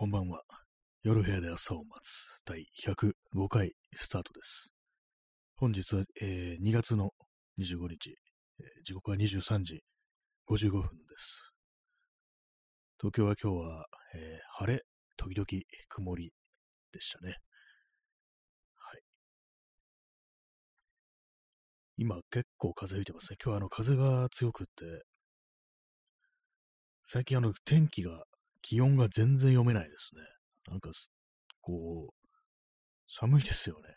こんばんは。夜部屋で朝を待つ第105回スタートです。本日は、えー2月の25日、えー時刻は23時55分です。東京は今日は、えー晴れ、時々曇りでしたね。はい。今結構風吹いてますね。今日はあの風が強くって、最近あの天気が気温が全然読めないですね。なんか、こう、寒いですよね。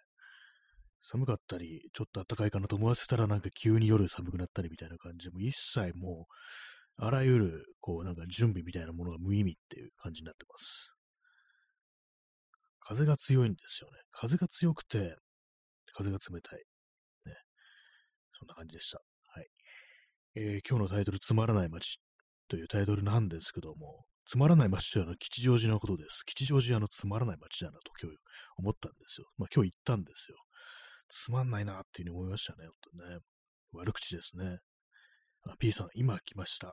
寒かったり、ちょっと暖かいかなと思わせたら、なんか急に夜寒くなったりみたいな感じで、も一切もう、あらゆる、こう、なんか準備みたいなものが無意味っていう感じになってます。風が強いんですよね。風が強くて、風が冷たい。ね。そんな感じでした。はい。えー今日のタイトル、つまらない街というタイトルなんですけども、つまらない街というのは吉祥寺のことです。吉祥寺はあのつまらない街だなと今日思ったんですよ。まあ今日行ったんですよ。つまんないなっていうふうに思いましたね。本当にね。悪口ですね。あ、P さん、今来ました。あ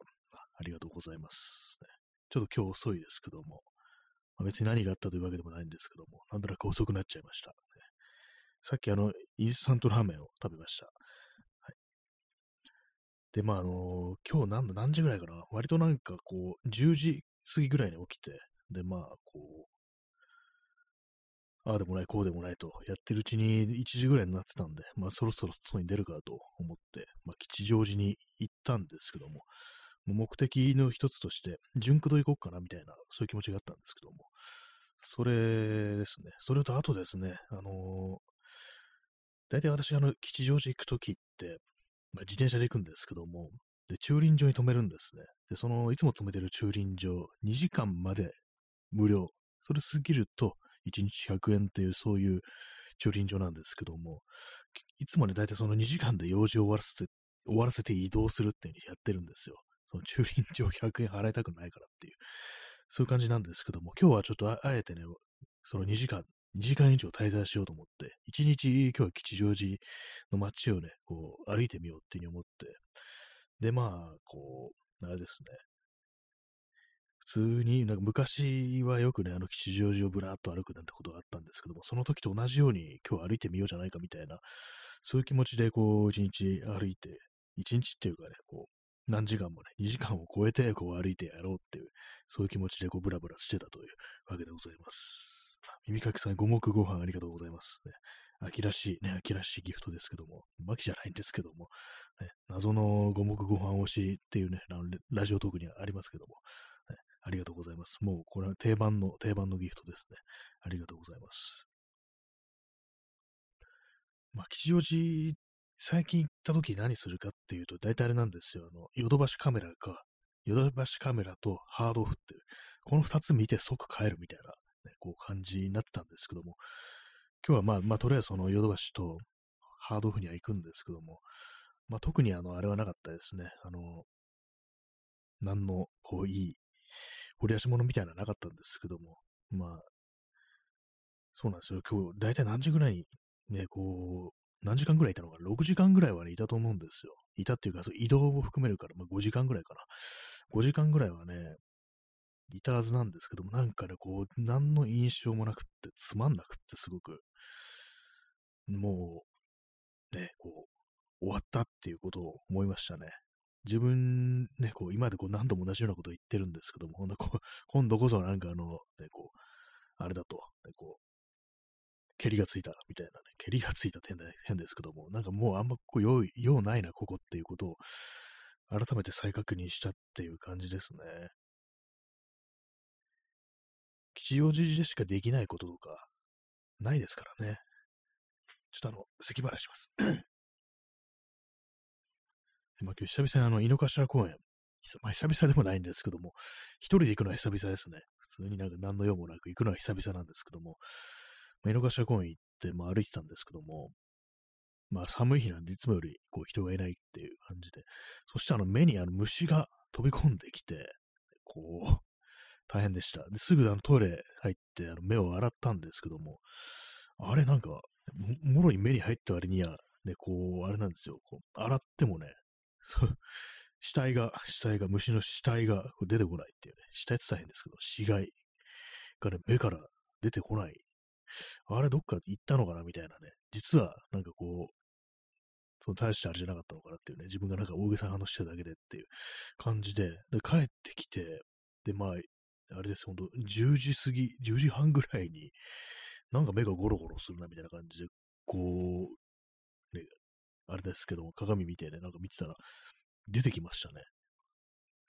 ありがとうございます、ちょっと今日遅いですけども、まあ別に何があったというわけでもないんですけども、なんとなく遅くなっちゃいました。ねさっきあの、インスタントラーメンを食べました。で、まああの今日何何時ぐらいかな割となんかこう、10時過ぎぐらいに起きて、で、まあ、こう、ああでもない、こうでもないと、やってるうちに1時ぐらいになってたんで、まあそろそろ外に出るかと思って、まあ吉祥寺に行ったんですけども、目的の一つとして、純駆動行こうかなみたいな、そういう気持ちがあったんですけども、それですね、それとあとですね、あのー大体私、あの、吉祥寺行くときって、まあ、自転車で行くんですけども、で、駐輪場に止めるんですね。で、その、いつも止めてる駐輪場、2時間まで無料。それ過ぎると、1日100円っていう、そういう駐輪場なんですけども、いつもね、大体その2時間で用事を終わらせて、終わらせて移動するっていう風にやってるんですよ。その駐輪場100円払いたくないからっていう、そういう感じなんですけども、今日はちょっとあえてね、その2時間、2時間以上滞在しようと思って、1日今日は吉祥寺の街をね、こう歩いてみようっていうふうに思って、で、まあ、こう、あれですね。普通に、なんか昔はよくね、あの吉祥寺をぶらっと歩くなんてことがあったんですけども、その時と同じように今日歩いてみようじゃないかみたいな、そういう気持ちでこう、一日歩いて、一日っていうかね、こう、何時間もね、2時間を超えてこう歩いてやろうっていう、そういう気持ちでこう、ブラブラしてたというわけでございます。耳かきさん、五目ご飯ありがとうございます。秋らしい、ね、秋らしいギフトですけども、秋じゃないんですけども、ね、謎の五目ご飯推しっていうね、ラジオトークにはありますけども、ね、ありがとうございます。もうこれは定番の、定番のギフトですね。ありがとうございます。まあ、吉祥寺、最近行った時何するかっていうと、大体あれなんですよ。あの、ヨドバシカメラか、ヨドバシカメラとハードオフっていう、この二つ見て即帰るみたいな、ね、こう感じになってたんですけども、今日はまあ、まあ、とりあえずそのヨドバシとハードオフには行くんですけども、まあ、特にあの、あれはなかったですね。あの、何の、こう、いい、掘り出し物みたいなのはなかったんですけども、まあ、そうなんですよ。今日、だいたい何時ぐらいに、ね、こう、何時間ぐらいいたのか ?6 時間ぐらいはね、いたと思うんですよ。いたっていうか、そう移動を含めるから、まあ、5時間ぐらいかな。5時間ぐらいはね、いたはずなんですけども、なんかね、こう、何の印象もなくって、つまんなくって、すごく、もう、ね、こう、終わったっていうことを思いましたね。自分、ね、こう、今までこう何度も同じようなことを言ってるんですけども、ほんとこう今度こそなんかあの、ね、こう、あれだと、ね、こう、蹴りがついたみたいなね、蹴りがついた点で変ですけども、なんかもうあんまこう、用意、用ないな、ここっていうことを、改めて再確認したっていう感じですね。吉祥寺でしかできないこととか、ないですからね。ちょっとあの、咳払いします。まあ、今日久々にあの、井の頭公園、久まあ、久々でもないんですけども、一人で行くのは久々ですね。普通になんか何の用もなく行くのは久々なんですけども、まあ、井の頭公園行って、まあ、歩いてたんですけども、まあ寒い日なんでいつもよりこう人がいないっていう感じで、そしてあの目にあの虫が飛び込んできて、こう、大変でした。ですぐあのトイレ入ってあの目を洗ったんですけども、あれなんか、もろに目に入った割には、ね、こう、あれなんですよ。こう洗ってもね、死体が、死体が、虫の死体が出てこないっていうね、死体って大変ですけど、死骸がね、目から出てこない。あれ、どっか行ったのかなみたいなね。実は、なんかこう、その大してあれじゃなかったのかなっていうね、自分がなんか大げさな話してただけでっていう感じで、で、帰ってきて、で、まあ、あれです、ほんと、10時過ぎ、10時半ぐらいに、なんか目がゴロゴロするなみたいな感じで、こう、ね、あれですけども、鏡見てね、なんか見てたら、出てきましたね。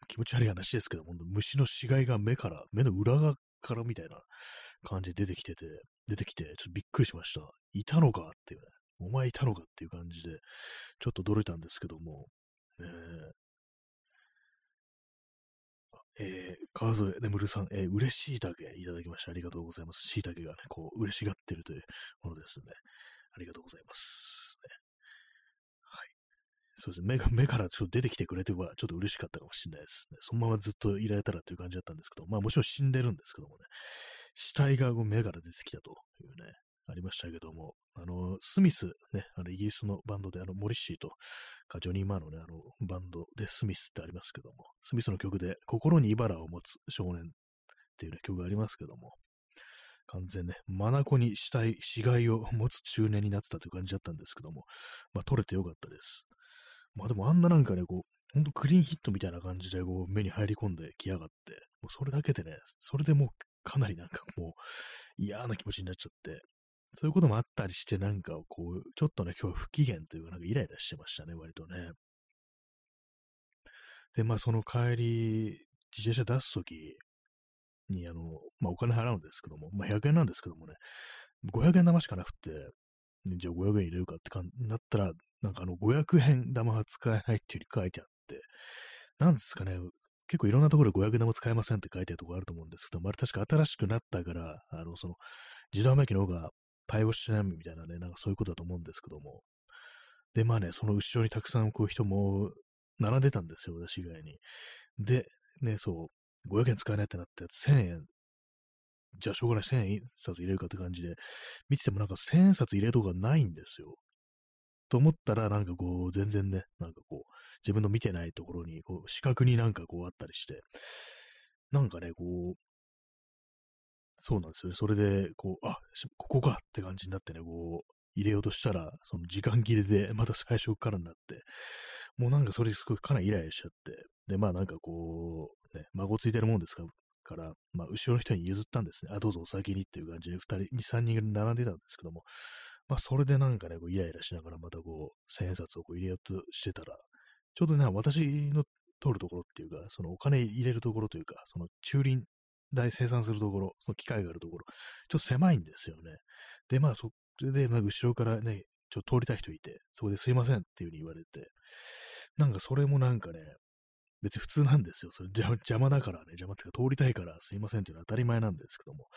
気持ち悪い話ですけども、虫の死骸が目から、目の裏側からみたいな感じで出てきてて、出てきて、ちょっとびっくりしました。いたのかっていうね。お前いたのかっていう感じで、ちょっと驚いたんですけども、えー、えー、川添眠さん、えー、嬉しいだけいただきましてありがとうございます。しいたけがね、こう、嬉しがってるというものですね。ありがとうございます。ね、はい。そうですね。目が、目からちょっと出てきてくれては、ちょっと嬉しかったかもしれないですね。そのままずっといられたらっていう感じだったんですけど、まあもちろん死んでるんですけどもね、死体が目から出てきたというね、ありましたけども、あの、スミス、ね、あの、イギリスのバンドで、あの、モリッシーとかジョニー・マーのね、あの、バンドでスミスってありますけども、スミスの曲で、心に茨を持つ少年っていうね、曲がありますけども、完全ね、眼に死体、死骸を持つ中年になってたという感じだったんですけども、まあ、撮れてよかったです。まあでもあんななんかね、こう、ほんとクリーンヒットみたいな感じでこう目に入り込んできやがって、もうそれだけでね、それでもうかなりなんかもう嫌な気持ちになっちゃって、そういうこともあったりして、なんかこう、ちょっとね、今日不機嫌というか、なんかイライラしてましたね、割とね。で、まあその帰り、自転車出すときに、あの、まあお金払うんですけども、まあ100円なんですけどもね、500円玉しかなくて、じゃあ500円入れるかって感じになったら、なんかあの500円玉は使えないっていう風に書いてあって、なんですかね、結構いろんなところで500円玉使えませんって書いてあるところあると思うんですけど、あれ確か新しくなったから、あの、その、自動販売機の方が対応してないみたいなね、なんかそういうことだと思うんですけども。で、まあね、その後ろにたくさんこう人も並んでたんですよ、私以外に。で、ね、そう、500円使えないってなって1000円、じゃあしょうがない1000円札入れるかって感じで、見ててもなんか1000円札入れるとかないんですよ。と思ったら、なんかこう、全然ね、なんかこう、自分の見てないところに、こう、視覚になんかこうあったりして、なんかね、こう、そうなんですよ。それで、こう、あ、ここかって感じになってね、こう、入れようとしたら、その時間切れで、また最初からになって、もうなんかそれすごいかなりイライラしちゃって、で、まあなんかこう、ね、孫ついてるもんですから、まあ後ろの人に譲ったんですね。あ、どうぞお先にっていう感じで、二人、二、三人並んでたんですけども、まあそれでなんかね、こうイライラしながらまたこう、千円札をこう入れようとしてたら、ちょうどね、私の通るところっていうか、そのお金入れるところというか、その駐輪台生産するところ、その機械があるところ、ちょっと狭いんですよね。で、まあ、それで、まあ、後ろからね、ちょっと通りたい人いて、そこですいませんっていう風に言われて、なんかそれもなんかね、別に普通なんですよ。それ邪魔だからね、邪魔っていうか通りたいからすいませんっていうのは当たり前なんですけども、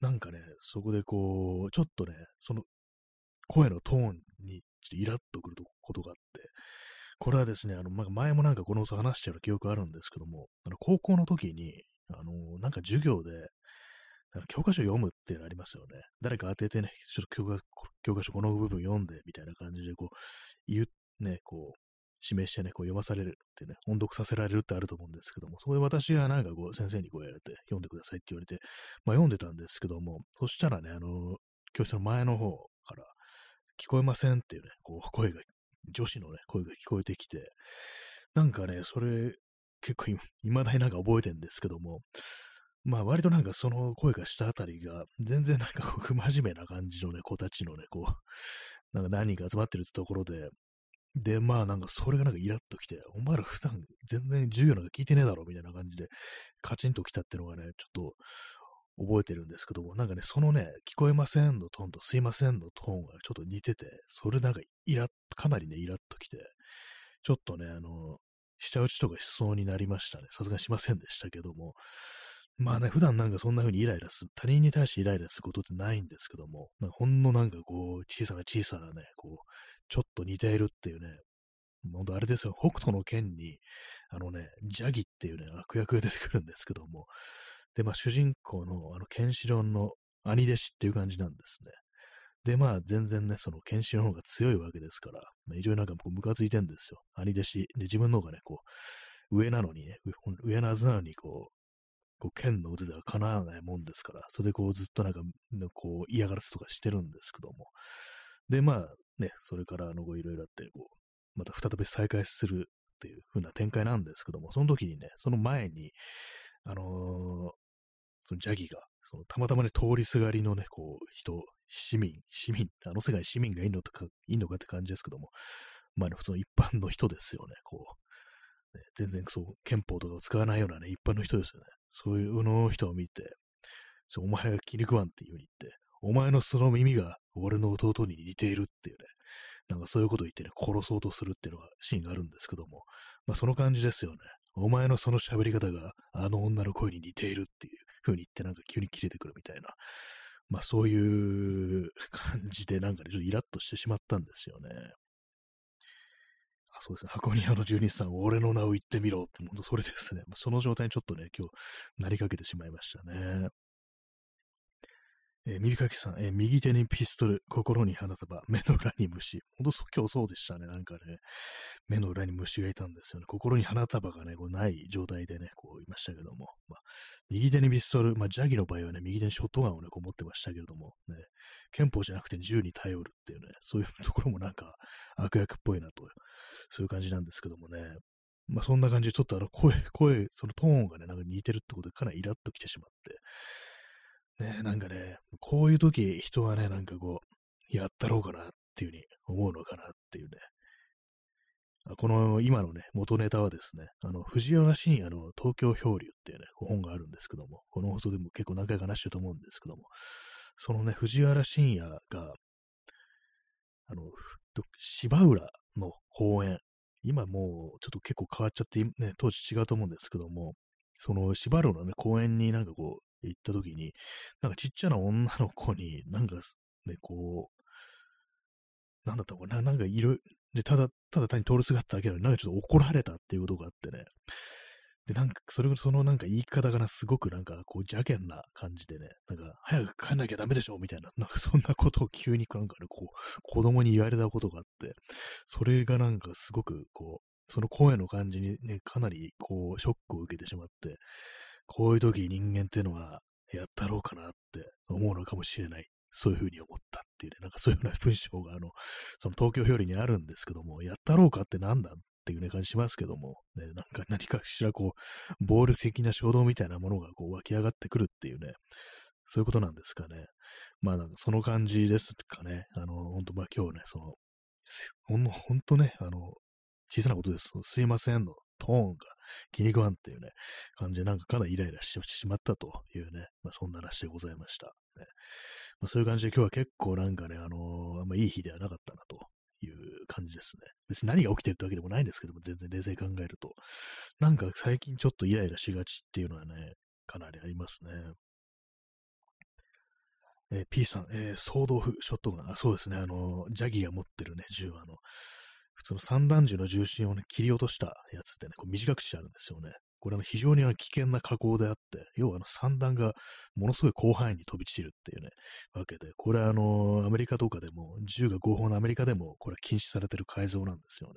なんかね、そこでこう、ちょっとね、その声のトーンにちょっとイラッとくることがあって、これはですね、あの、前もなんかこの話したよう記憶あるんですけども、あの高校の時に、あの、なんか授業で、教科書読むっていうのありますよね。誰か当ててね、ちょっと教科教科書この部分読んで、みたいな感じで、こう、言う、ね、こう、指名してね、こう読まされるってね、音読させられるってあると思うんですけども、そこで私がなんかこう、先生にこうやられて、読んでくださいって言われて、まあ読んでたんですけども、そしたらね、あの、教室の前の方から、聞こえませんっていうね、こう、声が、女子のね、声が聞こえてきて、なんかね、それ、結構いまだになんか覚えてるんですけども、まあ割となんかその声がしたあたりが、全然なんかこう、不真面目な感じのね、子たちのね、こう、なんか何人か集まってるってところで、で、まあなんかそれがなんかイラッときて、お前ら普段全然授業なんか聞いてねえだろみたいな感じで、カチンときたってのがね、ちょっと覚えてるんですけども、なんかね、そのね、聞こえませんのトーンとすいませんのトーンがちょっと似てて、それなんかイラッ、かなりね、イラッときて、ちょっとね、あの、下打ちとかしそうになりましたね。さすがにしませんでしたけども。まあね、普段なんかそんな風にイライラする、他人に対してイライラすることってないんですけども、ほんのなんかこう、小さな小さなね、こう、ちょっと似ているっていうね、ほんとあれですよ、北斗の剣に、あのね、ジャギっていうね、悪役が出てくるんですけども、で、まあ主人公のあの、ケンシロンの兄弟子っていう感じなんですね。で、まあ、全然ね、その、剣士の方が強いわけですから、まあ、非常になんかこう、ムカついてんですよ。兄弟子。で、自分の方がね、こう、上なのにね、上なはずなのに、こう、こう剣の腕では叶わないもんですから、それでこうずっとなんか、こう嫌がらせとかしてるんですけども。で、まあね、それからあの、いろいろあって、こう、また再び再開するっていう風な展開なんですけども、その時にね、その前に、あのー、そのジャギが、そのたまたまね、通りすがりのね、こう、人、市民、市民、あの世界市民がいるのか、いいのかって感じですけども、まあね、その一般の人ですよね、こう、ね、全然そう、憲法とかを使わないようなね、一般の人ですよね。そういうの人を見て、お前が気に食わんっていう風に言って、お前のその耳が俺の弟に似ているっていうね、なんかそういうことを言ってね、殺そうとするっていうのが、シーンがあるんですけども、まあその感じですよね。お前のその喋り方があの女の声に似ているっていう風に言ってなんか急に切れてくるみたいな、まあそういう感じでなんかね、ちょっとイラッとしてしまったんですよね。あそうですね、箱庭の住人さん、俺の名を言ってみろって、本当それですね。その状態にちょっとね、今日なりかけてしまいましたね。えー、耳かきさん、えー、右手にピストル、心に花束、目の裏に虫。ほんと今日そうでしたね。なんかね、目の裏に虫がいたんですよね。心に花束がね、こうない状態でね、こういましたけども。右手にピストル、まあ、ジャギの場合はね、右手にショットガンをね、こう持ってましたけれども、ね、憲法じゃなくて銃に頼るっていうね、そういうところもなんか悪役っぽいなと、そういう感じなんですけどもね。まあそんな感じで、ちょっとあの声、声、そのトーンがね、なんか似てるってことでかなりイラッときてしまって、ね、なんかね、こういう時、人はね、なんかこう、やったろうかなっていうふうに思うのかなっていうね。この今のね、元ネタはですね、あの、藤原信也の東京漂流っていうね、本があるんですけども、この放送でも結構何回か話してると思うんですけども、そのね、藤原信也が、あの、芝浦の公園、今もうちょっと結構変わっちゃって、ね、当時違うと思うんですけども、その芝浦のね、公園になんかこう、行った時に、なんかちっちゃな女の子に、なんかね、こう、なんだったかな、なんかいる、で、ただ、ただ単に通る姿だけなのに、なんかちょっと怒られたっていうことがあってね。で、なんか、それそのなんか言い方がな、すごくなんか、こう、邪険な感じでね、なんか、早く帰んなきゃダメでしょみたいな、なんかそんなことを急になんかね、こう、子供に言われたことがあって、それがなんかすごく、こう、その声の感じにね、かなり、こう、ショックを受けてしまって、こういう時人間っていうのは、やったろうかなって思うのかもしれない。そういうふうに思ったっていうね、なんかそういうような文章が、あの、その東京表裏にあるんですけども、やったろうかってなんだっていうね、感じしますけども、ね、なんか何かしらこう、暴力的な衝動みたいなものがこう湧き上がってくるっていうね、そういうことなんですかね。まあなんかその感じですかね。あの、本当まあ今日ね、その、ほんの、ほんとね、あの、小さなことです。すいませんのトーンが気に食わんっていうね、感じでなんかかなりイライラしてしまったというね、まあそんな話でございました。ねまあ、そういう感じで今日は結構なんかね、あのー、あんまいい日ではなかったなという感じですね。別に何が起きてるってわけでもないんですけども、全然冷静に考えると。なんか最近ちょっとイライラしがちっていうのはね、かなりありますね。えー、P さん、えー、総動ショットガン、あそうですね、あの、ジャギが持ってるね、銃は、あの、普通の散弾銃の重心をね、切り落としたやつでね、こう短くしてあるんですよね。これは非常に危険な加工であって、要はあの散弾がものすごい広範囲に飛び散るっていうね、わけで、これはあの、アメリカとかでも、銃が合法のアメリカでも、これは禁止されてる改造なんですよね。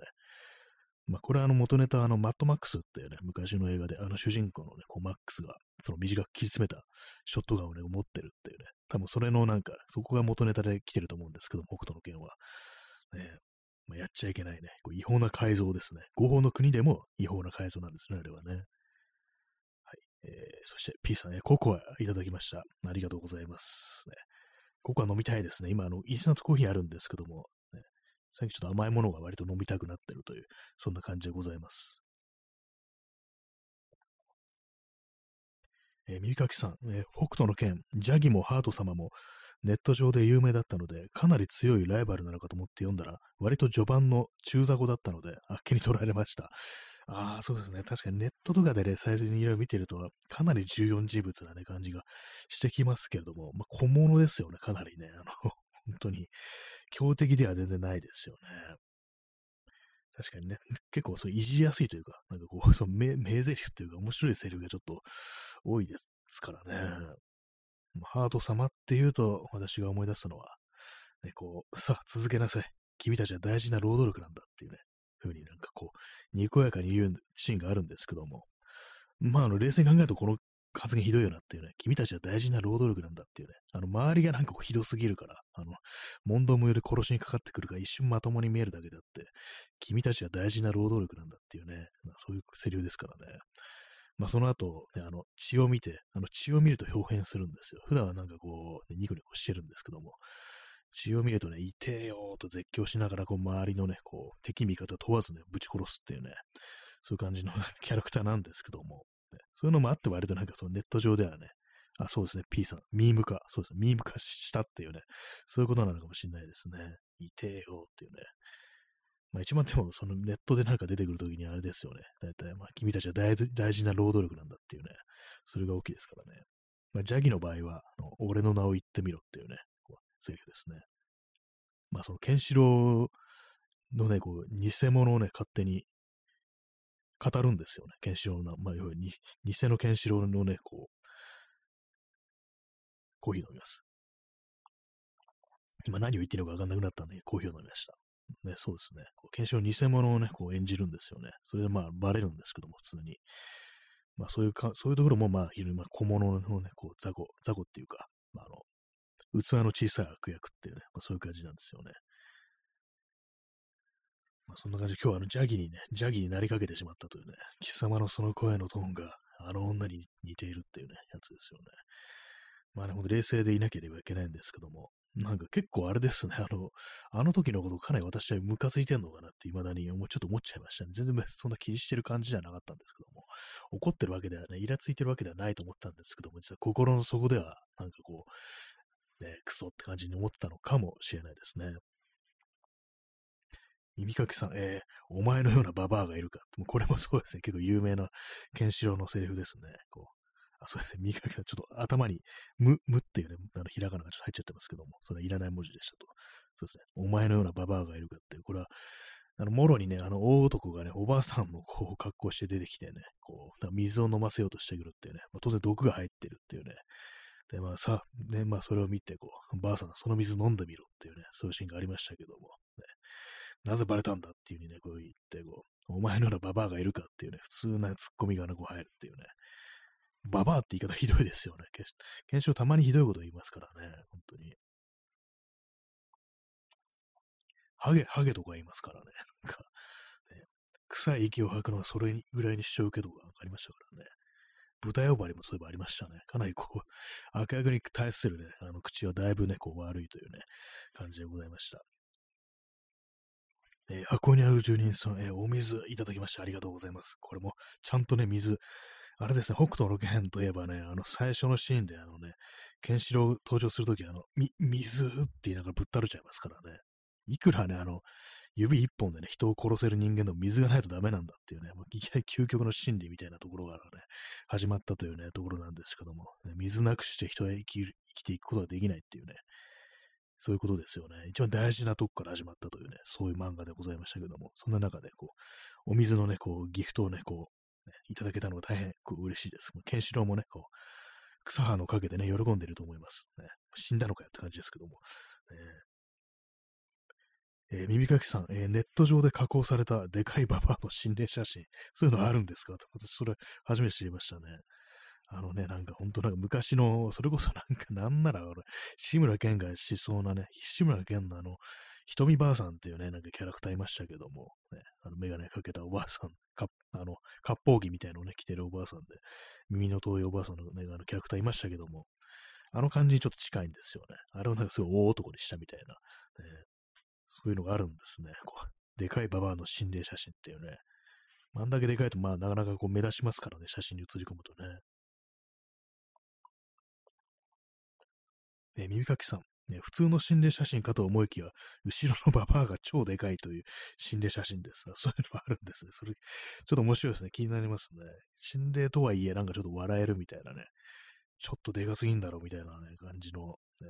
まあ、これはあの元ネタ、あの、マットマックスっていうね、昔の映画で、あの主人公のね、こうマックスが、その短く切り詰めたショットガンをね、持ってるっていうね、多分それのなんか、そこが元ネタで来てると思うんですけど、北斗の剣は。ね、まあ、やっちゃいけないね。こう違法な改造ですね。合法の国でも違法な改造なんですね、あれはね。はい。えー、そして P さん、ね、ココアいただきました。ありがとうございます。ね、ココア飲みたいですね。今、あの、インスタントコーヒーあるんですけども、ね、最近ちょっと甘いものが割と飲みたくなってるという、そんな感じでございます。えー、耳かきさん、えー、北斗の剣、ジャギもハート様も、ネット上で有名だったので、かなり強いライバルなのかと思って読んだら、割と序盤の中座語だったので、あっけに取られました。ああ、そうですね。確かにネットとかでね、最初にいろいろ見てると、かなり重要人物なね、感じがしてきますけれども、まあ、小物ですよね、かなりね。あの、本当に、強敵では全然ないですよね。確かにね、結構そういじりやすいというか、なんかこう、その名名台詞というか、面白いセリフがちょっと多いですからね。ハート様って言うと、私が思い出すのは、ね、こう、さあ、続けなさい。君たちは大事な労働力なんだっていうね、風になんかこう、にこやかに言うシーンがあるんですけども、まあ、あの、冷静に考えると、この発言ひどいよなっていうね、君たちは大事な労働力なんだっていうね、あの、周りがなんかこうひどすぎるから、あの、問答無用で殺しにかかってくるから一瞬まともに見えるだけであって、君たちは大事な労働力なんだっていうね、まあ、そういうセリフですからね。まあ、その後、ね、あの、血を見て、あの、血を見ると表変するんですよ。普段はなんかこう、ニコニコしてるんですけども、血を見るとね、いてよーと絶叫しながら、こう、周りのね、こう、敵味方問わずね、ぶち殺すっていうね、そういう感じの キャラクターなんですけども、ね、そういうのもあって割となんかそのネット上ではね、あ、そうですね、P さん、ミーム化、そうですね、ミーム化したっていうね、そういうことなのかもしれないですね。いてよっていうね。まあ一番でもそのネットでなんか出てくるときにあれですよね。だいたいまあ君たちは大事な労働力なんだっていうね、それが大きいですからね。まあジャギの場合は、の俺の名を言ってみろっていうね、こうセリフですね。まあそのケンシロウのね、こう、偽物をね、勝手に語るんですよね。ケンシロウの、まあ、要はに、偽のケンシロウのね、こう、コーヒー飲みます。今何を言ってるのかわかんなくなったんで、コーヒーを飲みました。ね、そうですね。こうケンシロウ偽物をね、こう演じるんですよね。それでまあ、バレるんですけども、普通に。まあ、そういうか、そういうところもまあ、まあ、小物のね、こう、雑魚、雑魚っていうか、まあ、あの、器の小さい悪役っていうね、まあ、そういう感じなんですよね。まあ、そんな感じで今日はあの、ジャギにね、ジャギになりかけてしまったというね、貴様のその声のトーンがあの女に似ているっていうね、やつですよね。まあね、ほんと冷静でいなければいけないんですけども、なんか結構あれですね、あの、あの時のことかなり私はムカついてんのかなって未だにもうちょっと思っちゃいましたね。全然そんな気にしてる感じじゃなかったんですけども、怒ってるわけではね、イラついてるわけではないと思ったんですけども、実は心の底では、なんかこう、ね、クソって感じに思ったのかもしれないですね。耳かきさん、えー、お前のようなババアがいるか。もうこれもそうですね。結構有名なケンシロウのセリフですね。こうあ、そうですね。耳かきさん、ちょっと頭に、む、むっていうね、あの、ひらがながちょっと入っちゃってますけども、それはいらない文字でしたと。そうですね。お前のようなババアがいるかっていう、これは、あの、もろにね、あの、大男がね、おばあさんのこう、格好して出てきてね、こう、水を飲ませようとしてくるっていうね、まあ、当然毒が入ってるっていうね、で、まあさ、ね、まあそれを見て、こう、ばあさん、その水飲んでみろっていうね、そういうシーンがありましたけども、ね、なぜバレたんだっていうふうにね、こう言って、こう、お前のようなババアがいるかっていうね、普通なツッコミがね、こう入るっていうね。ババアって言い方ひどいですよね。検証たまにひどいこと言いますからね、本当に。ハゲ、ハゲとか言いますからね。なんか、ね、臭い息を吐くのはそれぐらいにしちゃうけどが分かりましたからね。豚呼ばわりもそういえばありましたね。かなりこう、悪役に対するね、あの口はだいぶね、こう悪いというね、感じでございました。えー、箱にある住人さん、えー、お水いただきましてありがとうございます。これも、ちゃんとね、水、あれですね、北斗の剣といえばね、あの、最初のシーンで、あのね、ケンシロウ登場するとき、あの、み、水って言いながらぶったれちゃいますからね。いくらね、あの、指一本でね、人を殺せる人間でも水がないとダメなんだっていうね、いきなり究極の真理みたいなところからね、始まったというね、ところなんですけども、水なくして人は生き生きていくことができないっていうね、そういうことですよね。一番大事なとこから始まったというね、そういう漫画でございましたけども、そんな中で、こう、お水のね、こう、ギフトをね、こう、ね、いただけたのが大変こう嬉しいです。ケンシロウもね、こう、草葉の陰でね、喜んでると思います。ね、死んだのかよって感じですけども。ねえー、耳かきさん、えー、ネット上で加工されたでかいババアの心霊写真、そういうのあるんですか？と私、それ、初めて知りましたね。あのね、なんか本当なんか昔の、それこそなんかなんなら俺、志村けんがしそうなね、志村けんのあの、瞳ばあさんっていうね、なんかキャラクターいましたけども、ね、あの、メガネかけたおばあさん、かあの、割烹着みたいのね、着てるおばあさんで、耳の遠いおばあさんのね、あのキャラクターいましたけども、あの感じにちょっと近いんですよね。あれをなんかすごい大男にしたみたいな、ね、そういうのがあるんですね。こうでかいババアの心霊写真っていうね。あんだけでかいと、まあ、なかなかこう目立ちますからね、写真に写り込むとね。ね、耳かきさん、ね、普通の心霊写真かと思いきや、後ろのババアが超でかいという心霊写真です。そういうのあるんですね。それ、ちょっと面白いですね。気になりますね。心霊とはいえ、なんかちょっと笑えるみたいなね。ちょっとでかすぎんだろうみたいなね、感じの、ね、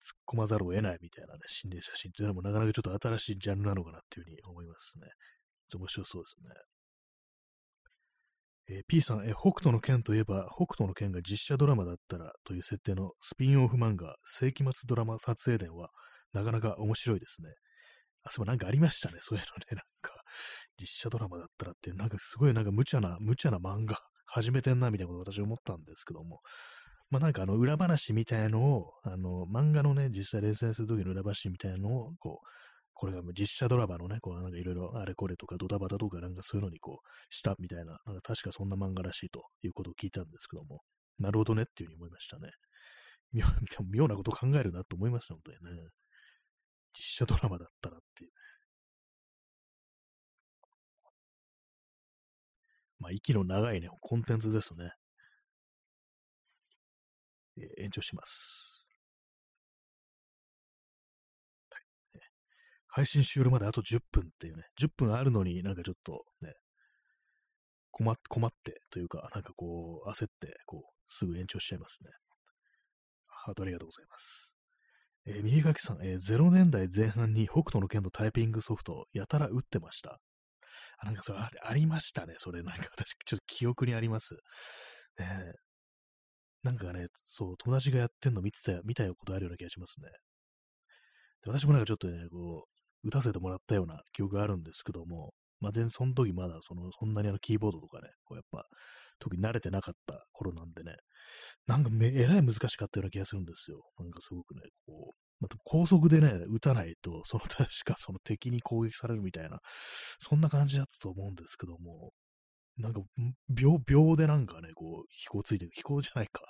突っ込まざるを得ないみたいなね、心霊写真っていうのもなかなかちょっと新しいジャンルなのかなっていうふうに思いますね。ちょっと面白そうですね。えー、P さん、えー、北斗の剣といえば、北斗の剣が実写ドラマだったらという設定のスピンオフ漫画、世紀末ドラマ撮影伝は、なかなか面白いですね。あ、そう、なんかありましたね。そういうのね。なんか、実写ドラマだったらっていう、なんかすごいなんか無茶な、無茶な漫画始めてんな、みたいなこと私思ったんですけども、まあなんかあの裏話みたいのを、あの漫画のね、実際連載する時の裏話みたいのを、こう、これが実写ドラマのね、こうなんかいろいろあれこれとかドタバタとかなんかそういうのにこうしたみたいな、なんか確かそんな漫画らしいということを聞いたんですけども、なるほどねっていうふうに思いましたね。妙 妙なこと考えるなと思いますよ、本当にね。実写ドラマだったらっていう。まあ、息の長いね、コンテンツですね。えー、延長します。配信終了まであと10分っていうね、10分あるのになんかちょっとね、困って、困ってというか、なんかこう、焦って、こう、すぐ延長しちゃいますね。ハートありがとうございます。えー、右書きさん、えー、0年代前半に北斗の剣のタイピングソフト、やたら打ってました。あ、なんかそれあありましたね、それ。なんか私、ちょっと記憶にあります。ねなんかね、そう、友達がやってんの見てた、見たことあるような気がしますね。で私もなんかちょっとね、こう、打たせてもらったような記憶があるんですけども、まあ、全然その時まだその、そんなにあのキーボードとかね、こうやっぱ、特に慣れてなかった頃なんでね、なんかめ、えらい難しかったような気がするんですよ。なんかすごくね、こう、また高速でね、撃たないと、その確かその敵に攻撃されるみたいな、そんな感じだったと思うんですけども、なんか、秒、秒でなんかね、こう、飛行ついてる、飛行じゃないか、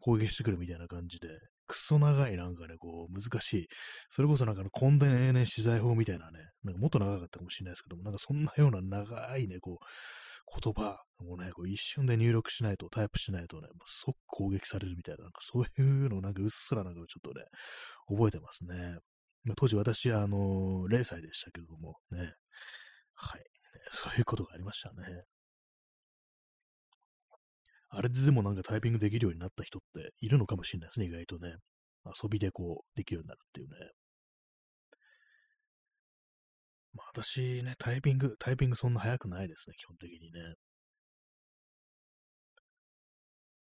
攻撃してくるみたいな感じで、くそ長いなんかね、こう、難しい、それこそなんかの根伝永年資材法みたいなね、なんかもっと長かったかもしれないですけども、なんかそんなような長いね、こう、言葉をね、こう一瞬で入力しないと、タイプしないとね、もう即攻撃されるみたいな、なんかそういうのなんかうっすらなんかちょっとね、覚えてますね。まあ、当時私あのー、0歳でしたけれどもね、はい、ね、そういうことがありましたね。あれででもなんかタイピングできるようになった人っているのかもしれないですね、意外とね。遊びでこう、できるようになるっていうね。まあ私ね、タイピング、タイピングそんな早くないですね、基本的にね。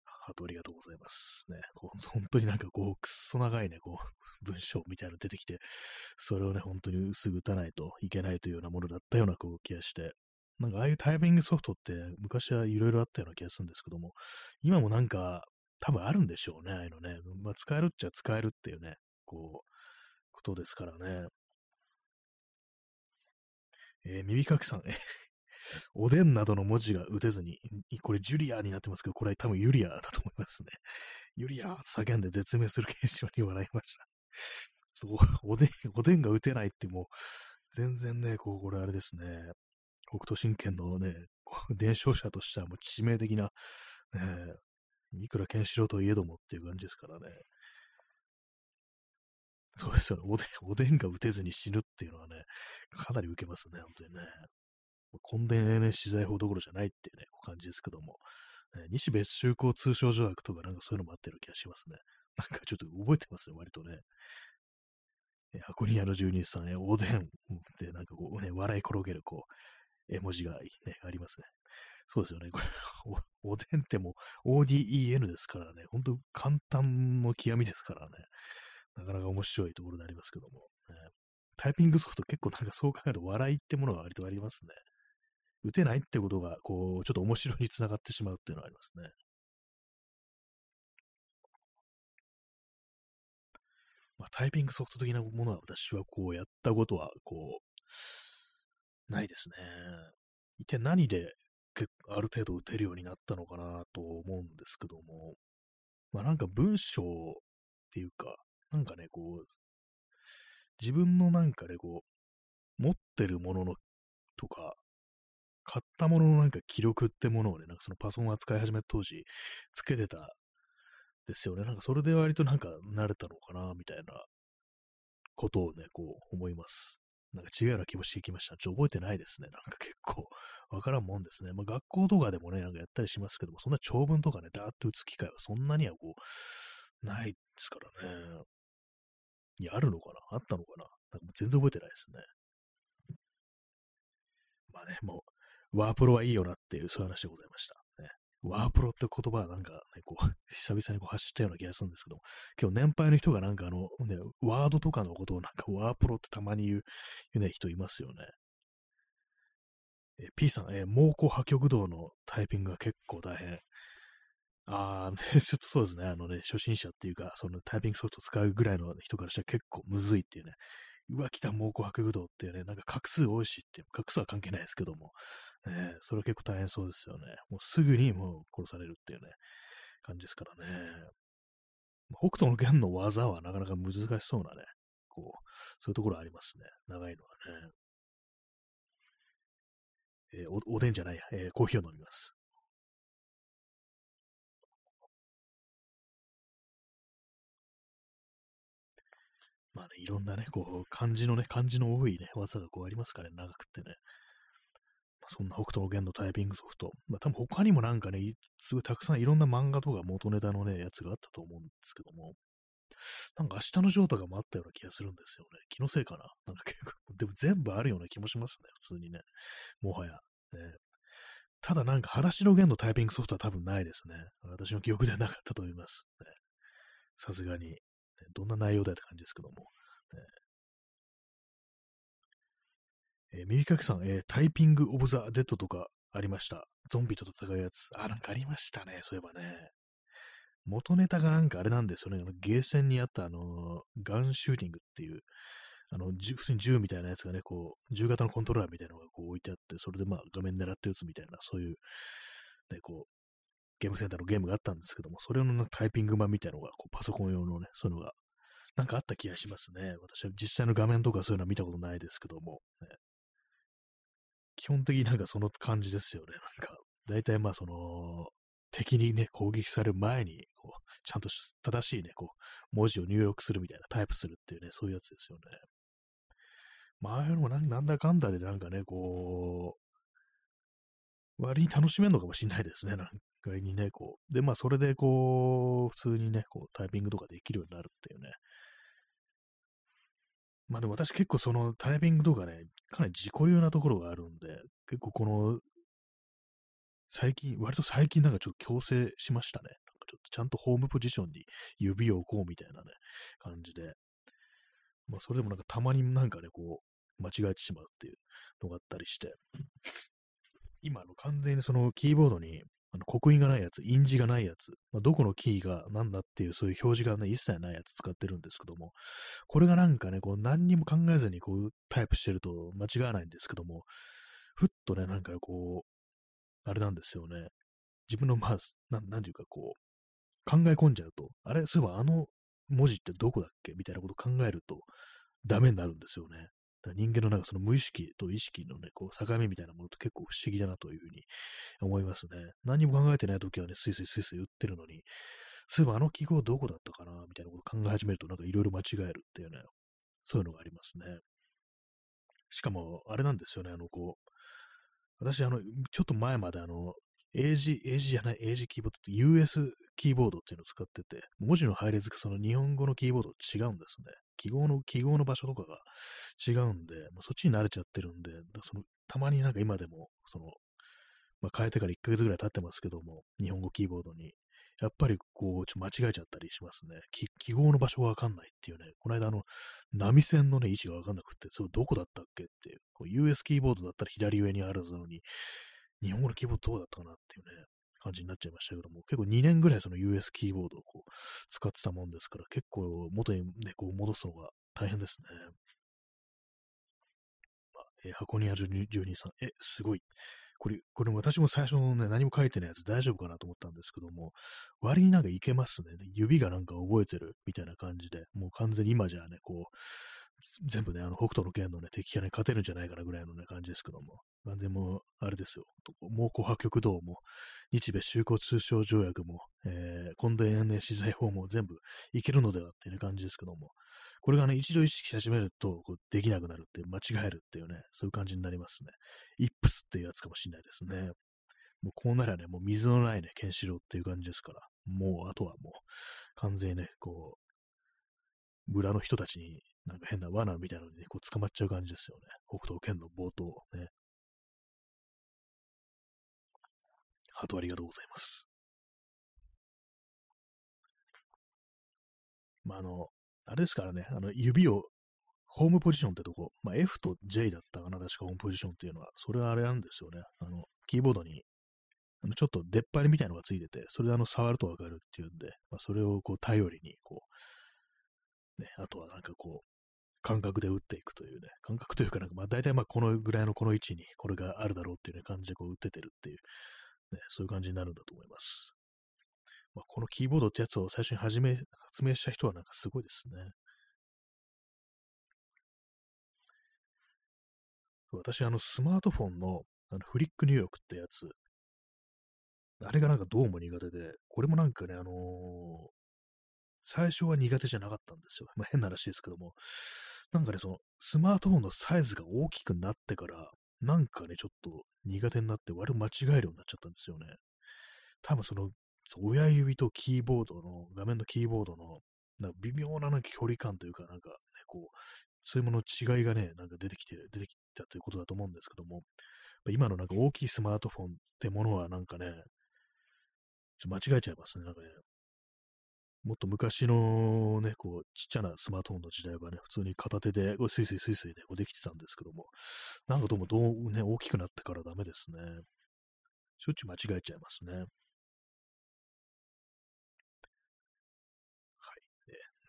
ハートありがとうございます。ね、こう 本当になんかこう、くっそ長いね、こう、文章みたいなの出てきて、それをね、本当にすぐ打たないといけないというようなものだったようなこう気がして、なんかああいうタイピングソフトって昔はいろいろあったような気がするんですけども、今もなんか多分あるんでしょうね、ああいうのね。まあ使えるっちゃ使えるっていうね、こう、ことですからね。えー、耳かきさん、えおでんなどの文字が打てずに、これジュリアになってますけど、これ多分ユリアだと思いますね。ユリア叫んで絶命する現象に笑いました。おでん、おでんが打てないってもう、全然ね、こう、これあれですね。北斗神拳のね、伝承者としてはもう致命的な、ね、いくらケンシロウといえどもっていう感じですからね。そうですよね。おでん、おでんが打てずに死ぬっていうのはね、かなり受けますね、本当にね。根伝永年資材法どころじゃないっていうね、感じですけども。ね、西別州港通商条約とかなんかそういうのもあってる気がしますね。なんかちょっと覚えてますね、割とね。え、アコニアの住人さん、え、おでんってなんかこうね、笑い転げるこう、絵文字が、ね、ありますね。そうですよね。これお、おでんっても ODEN ですからね、本当簡単の極みですからね、なかなか面白いところでありますけども、ね、タイピングソフト結構なんかそう考えると笑いってものが割とありますね。打てないってことが、こう、ちょっと面白いにつながってしまうっていうのはありますね。まあ、タイピングソフト的なものは私はこうやったことは、こう、ないですね。一体何である程度打てるようになったのかなと思うんですけども、まあなんか文章っていうか、なんかね、こう、自分のなんかね、こう、持ってるもののとか、買ったもののなんか記録ってものをね、なんかそのパソコンを扱い始めた当時、つけてたですよね。なんかそれで割となんか慣れたのかな、みたいなことをね、こう思います。なんか違うような気もしてきました。ちょ覚えてないですね。なんか結構わからんもんですね。まあ学校とかでもね、なんかやったりしますけども、そんな長文とかね、ダーッと打つ機会はそんなにはこう、ないですからね。いや、あるのかな？あったのかな？なんかもう全然覚えてないですね。まあね、もう、ワープロはいいよなっていう、そういう話でございました。ワープロって言葉はなんかね、こう、久々にこう発したような気がするんですけど、今日年配の人がなんかあの、ね、ワードとかのことをなんかワープロってたまに言う、言うね、人いますよね。え P さん、え猛虎破局道のタイピングが結構大変。ああ、ちょっとそうですね。あのね、初心者っていうか、そのタイピングソフト使うぐらいの人からしたら結構むずいっていうね。うわ、来た猛虎破局道ってね、なんか画数多いしっていう、画数は関係ないですけども、ね、それは結構大変そうですよね。もうすぐにもう殺されるっていうね、感じですからね。北斗の剣の技はなかなか難しそうなね、こう、そういうところありますね。長いのはね。えーお、おでんじゃない、えーコーヒーを飲みます。まあね、いろんなね、こう、漢字のね、漢字の多いね、技がこうありますからね、長くってね。まあそんな北斗の剣のタイピングソフト。まあ多分他にもなんかね、すごいたくさんいろんな漫画とか元ネタのね、やつがあったと思うんですけども、なんか明日のジョーとかもあったような気がするんですよね。気のせいかな？なんか結構、でも全部あるような気もしますね、普通にね。もはや。ね、ただなんか、裸足の弦のタイピングソフトは多分ないですね。私の記憶ではなかったと思います。ねさすがに、どんな内容だよって感じですけども。えー耳かきさん、えータイピングオブザ・デッドとかありました。ゾンビと戦うやつ。あ、なんかありましたね。そういえばね。元ネタがなんかあれなんですよね。ゲーセンにあったあのーガンシューティングっていう、あの、普通に銃みたいなやつがね、こう、銃型のコントローラーみたいなのがこう置いてあって、それでまあ画面狙って撃つみたいな、そういう、ね、こう、ゲームセンターのゲームがあったんですけども、それのタイピング版みたいなのが、こうパソコン用のね、そういうのが、なんかあった気がしますね。私は実際の画面とかそういうのは見たことないですけども、ね基本的になんかその感じですよね。なんか、大体まあその、敵にね、攻撃される前に、こう、ちゃんと正しいね、こう、文字を入力するみたいな、タイプするっていうね、そういうやつですよね。まあ、ああいうのもなんなんだかんだでなんかね、こう、割に楽しめるのかもしれないですね、なんか割にね、こう。で、まあ、それでこう、普通にね、こう、タイピングとかできるようになるっていうね。まあでも私結構そのタイピングとかね、かなり自己流なところがあるんで、結構この、最近、割と最近なんかちょっと強制しましたね。なんかちょっとちゃんとホームポジションに指を置こうみたいなね、感じで。まあそれでもなんかたまになんかね、こう、間違えてしまうっていうのがあったりして。今、の完全にそのキーボードにあの刻印がないやつ、印字がないやつ、まあ、どこのキーが何だっていうそういう表示がね、一切ないやつ使ってるんですけども、これがなんかね、こう何にも考えずにこうタイプしてると間違わないんですけども、ふっとね、なんかこう、あれなんですよね。自分のまあ、ななんていうかこう、考え込んじゃうと、あれ、そういえばあの文字ってどこだっけ？みたいなことを考えるとダメになるんですよね。人間のなんかその無意識と意識のね、こう境目みたいなものって結構不思議だなというふうに思いますね。何も考えてない時はね、スイスイスイスイ打ってるのに、そういえばあの記号どこだったかなみたいなことを考え始めるとなんかいろいろ間違えるっていうね、そういうのがありますね。しかも、あれなんですよね、あの、こう、私、あの、ちょっと前まであの、英字、英字じゃない、英字キーボードって US キーボードっていうのを使ってて、文字の配列がその日本語のキーボード違うんですね。記号の、記号の場所とかが違うんで、まあ、そっちに慣れちゃってるんで、そのたまになんか今でも、その、まあ、変えてから1ヶ月ぐらい経ってますけども、日本語キーボードに、やっぱりこう、ちょっと間違えちゃったりしますね。記号の場所がわかんないっていうね、この間あの、波線のね、位置がわかんなくって、それどこだったっけっていう、こう US キーボードだったら左上にあるのに、日本語のキーボードどうだったかなっていうね、感じになっちゃいましたけども、結構2年ぐらいその US キーボードをこう使ってたもんですから、結構元にね、こう戻すのが大変ですね。まあえー箱庭12さん、え、すごい。これ、これ私も最初のね、何も書いてないやつ大丈夫かなと思ったんですけども、割になんかいけますね。指がなんか覚えてるみたいな感じで、もう完全に今じゃね、こう、全部ね、あの、北斗の剣のね、敵がね、勝てるんじゃないかなぐらいのね、感じですけども、完全もう、あれですよ、猛虎破局道も、日米修好通商条約も、えー、根田ね、資材法も全部いけるのではっていう、ね、感じですけども、これがね、一度意識し始めると、こうできなくなるって、間違えるっていうね、そういう感じになりますね。イップスっていうやつかもしれないですね。もうこうならね、もう水のないね、ケンシロウっていう感じですから、もう、あとはもう、完全にね、こう、村の人たちになんか変な罠みたいなのに、ね、こう捕まっちゃう感じですよね。北斗剣の冒頭ね。ハートありがとうございます。まあ、あの、あれですからね、あの、指をホームポジションってとこ、まあ、F と J だったかな、確かホームポジションっていうのは、それはあれなんですよね。あの、キーボードに、あのちょっと出っ張りみたいなのがついてて、それであの、触るとわかるっていうんで、まあ、それをこう、頼りに、こう、ね、あとはなんかこう、感覚で打っていくというね、感覚というかなんか、まあ大体まあこのぐらいのこの位置にこれがあるだろうっていう、ね、感じでこう打っててるっていう、ね、そういう感じになるんだと思います。まあ、このキーボードってやつを最初に始め、発明した人はなんかすごいですね。私、あの、スマートフォンのあのフリック入力ってやつ、あれがなんかどうも苦手で、これもなんかね、あのー、最初は苦手じゃなかったんですよ。まあ、変な話ですけども。なんかね、その、スマートフォンのサイズが大きくなってから、なんかね、ちょっと苦手になって、割と間違えるようになっちゃったんですよね。多分その、親指とキーボードの、画面のキーボードの、なんか微妙ななんか距離感というか、なんか、ね、こう、そういうもの違いがね、なんか出てきて、出てきたということだと思うんですけども、今のなんか大きいスマートフォンってものはなんかね、ちょっと間違えちゃいますね。なんかね、もっと昔のね、こう、ちっちゃなスマートフォンの時代はね、普通に片手で、こうスイスイスイスイね、こうできてたんですけども、なんかどうもどうね、大きくなってからダメですね。しょっちゅう間違えちゃいますね。はい。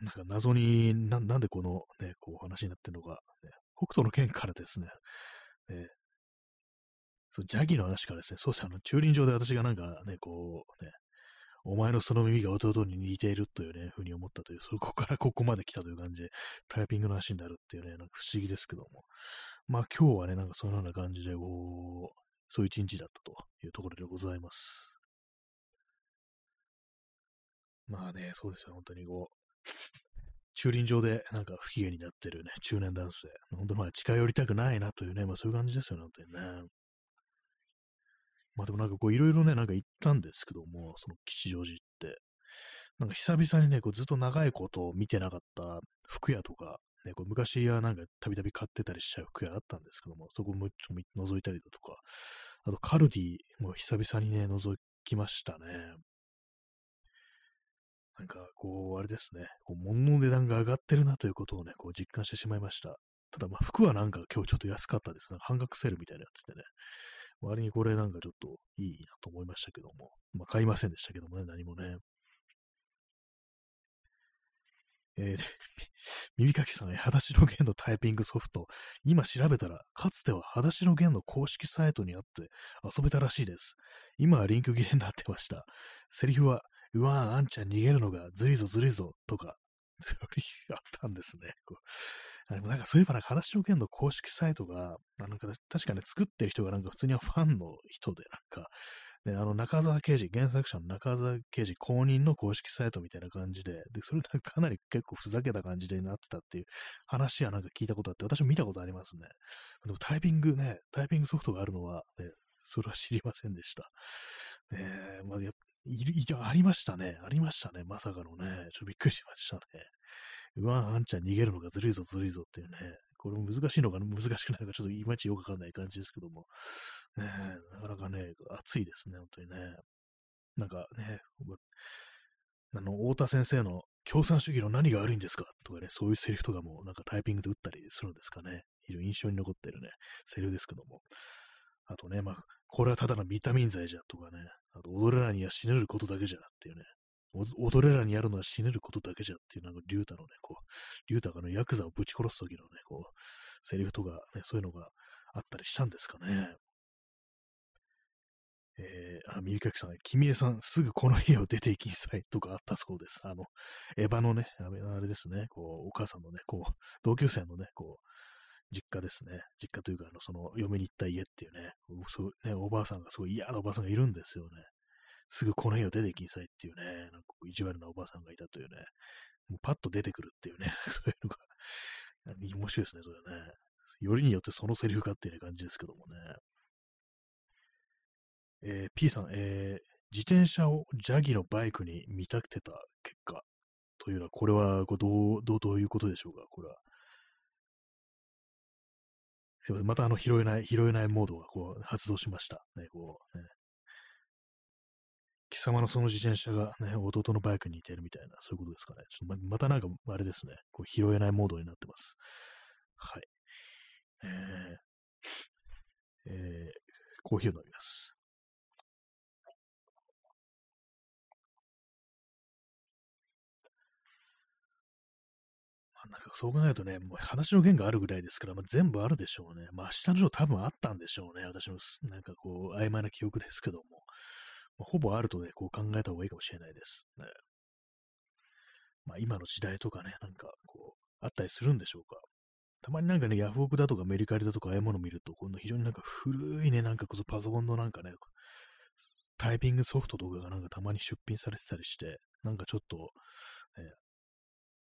なんか謎にな、なんでこのね、こう話になってるのか、ね、北斗の剣からですね、ねそう、ジャギの話からですね、そうですね、あの、駐輪場で私がなんかね、こう、ね、お前のその耳が弟に似ているというね、ふうに思ったという、そこから ここまで来たという感じで、タイピングの話になるっていうね、なんか不思議ですけども。まあ今日はね、なんかそのような感じで、こう、そういう一日だったというところでございます。まあね、そうですよ、本当にこう、駐輪場でなんか不機嫌になってるね、中年男性。本当まあ近寄りたくないなというね、まあそういう感じですよね、本当にね。まあでもなんかこういろいろね、なんか行ったんですけども、その吉祥寺って。なんか久々にね、こうずっと長いこと見てなかった服屋とか、ね、こう昔はなんかたびたび買ってたりしちゃう服屋あったんですけども、そこもちょっと覗いたりだとか、あとカルディも久々にね、覗きましたね。なんかこう、あれですね、こう物の値段が上がってるなということをね、こう実感してしまいました。ただまあ服はなんか今日ちょっと安かったです。なんか半額セールみたいなやつでね、割にこれなんかちょっといいなと思いましたけども。まあ、買いませんでしたけどもね、何もね。えー、耳かきさん、裸足の弦のタイピングソフト。今調べたら、かつては裸足の弦の公式サイトにあって遊べたらしいです。今はリンク切れになってました。セリフは、うわー、あんちゃん逃げるのがずりぞずりぞとか、あったんですね。なんかそういえばなんか、話の件の公式サイトが、なんか確かね、作ってる人がなんか普通にはファンの人で、なんか、ね、あの中澤刑事、原作者の中澤刑事公認の公式サイトみたいな感じで、で、それなんかかなり結構ふざけた感じでなってたっていう話はなんか聞いたことあって、私も見たことありますね。でもタイピングね、タイピングソフトがあるのは、ね、それは知りませんでした。えねまあ、や、いや、ありましたね。ありましたね。まさかのね。ちょっとびっくりしましたね。うわ、あんちゃん逃げるのがずるいぞずるいぞっていうね、これも難しいのか難しくないのかちょっといまいちよくわかんない感じですけども、ねえ、なかなかね、熱いですね、本当にね。なんかね、あの、太田先生の共産主義の何が悪いんですかとかね、そういうセリフとかもなんかタイピングで打ったりするんですかね。非常に印象に残ってるね、セリフですけども。あとね、まあ、これはただのビタミン剤じゃとかね、あと踊れないには死ねることだけじゃっていうね、踊れらにやるのは死ねることだけじゃっていう、なんか、リュータのね、こう、リュータがのヤクザをぶち殺す時のね、こう、セリフとか、ね、そういうのがあったりしたんですかね。えー、あ、耳かきさん、君江さん、すぐこの家を出て行きんさいとかあったそうです。あの、エヴァのね、あれですね、こう、お母さんのね、こう、同級生のね、こう、実家ですね。実家というか、あの、その、嫁に行った家っていうね、そうね、おばあさんがすごい嫌なおばあさんがいるんですよね。すぐこの家を出てきなさいっていうね、なんか意地悪なおばあさんがいたというね、もうパッと出てくるっていうね、そういうのが、面白いですね、それね。よりによってそのセリフかっていう感じですけどもね。えー、P さん、えー、自転車をジャギのバイクに見たくてた結果というのは、これはこうどうどうどういうことでしょうか、これは。すいません、またあの拾えない、拾えないモードがこう発動しました。ね、こう、ね、貴様のその自転車がね、弟のバイクに似てるみたいな、そういうことですかね。ちょっとまたなんか、あれですね、こう拾えないモードになってます。はい。えー、えー、コーヒーを飲みます。なんかそう考えるとね、もう話の弦があるぐらいですから、まあ、全部あるでしょうね。まあ、明日のジョー多分あったんでしょうね。私のなんかこう、曖昧な記憶ですけども。ほぼあるとね、こう考えた方がいいかもしれないですね。まあ、今の時代とかね、なんかこう、あったりするんでしょうか。たまになんかね、ヤフオクだとかメリカリだとかああいうものを見ると、この非常になんか古いね、なんかこそパソコンのなんかね、タイピングソフトとかがなんかたまに出品されてたりして、なんかちょっと、ね、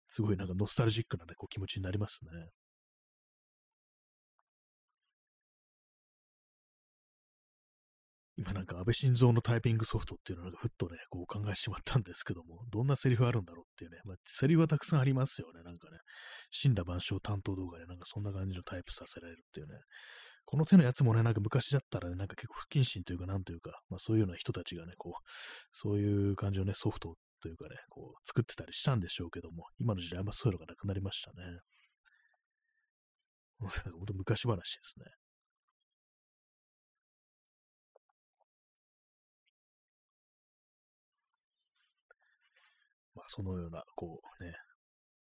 すごいなんかノスタルジックな、ね、こう気持ちになりますね。今なんか安倍晋三のタイピングソフトっていうのをふっとね、こう考えてしまったんですけども、どんなセリフあるんだろうっていうね、まあ、セリフはたくさんありますよね、なんかね。死んだ万象担当動画でなんかそんな感じのタイプさせられるっていうね。この手のやつもね、なんか昔だったらね、なんか結構不謹慎というか、なんというか、まあそういうような人たちがね、こう、そういう感じのね、ソフトというかね、こう、作ってたりしたんでしょうけども、今の時代あんまそういうのがなくなりましたね。本当昔話ですね。そのような、こうね、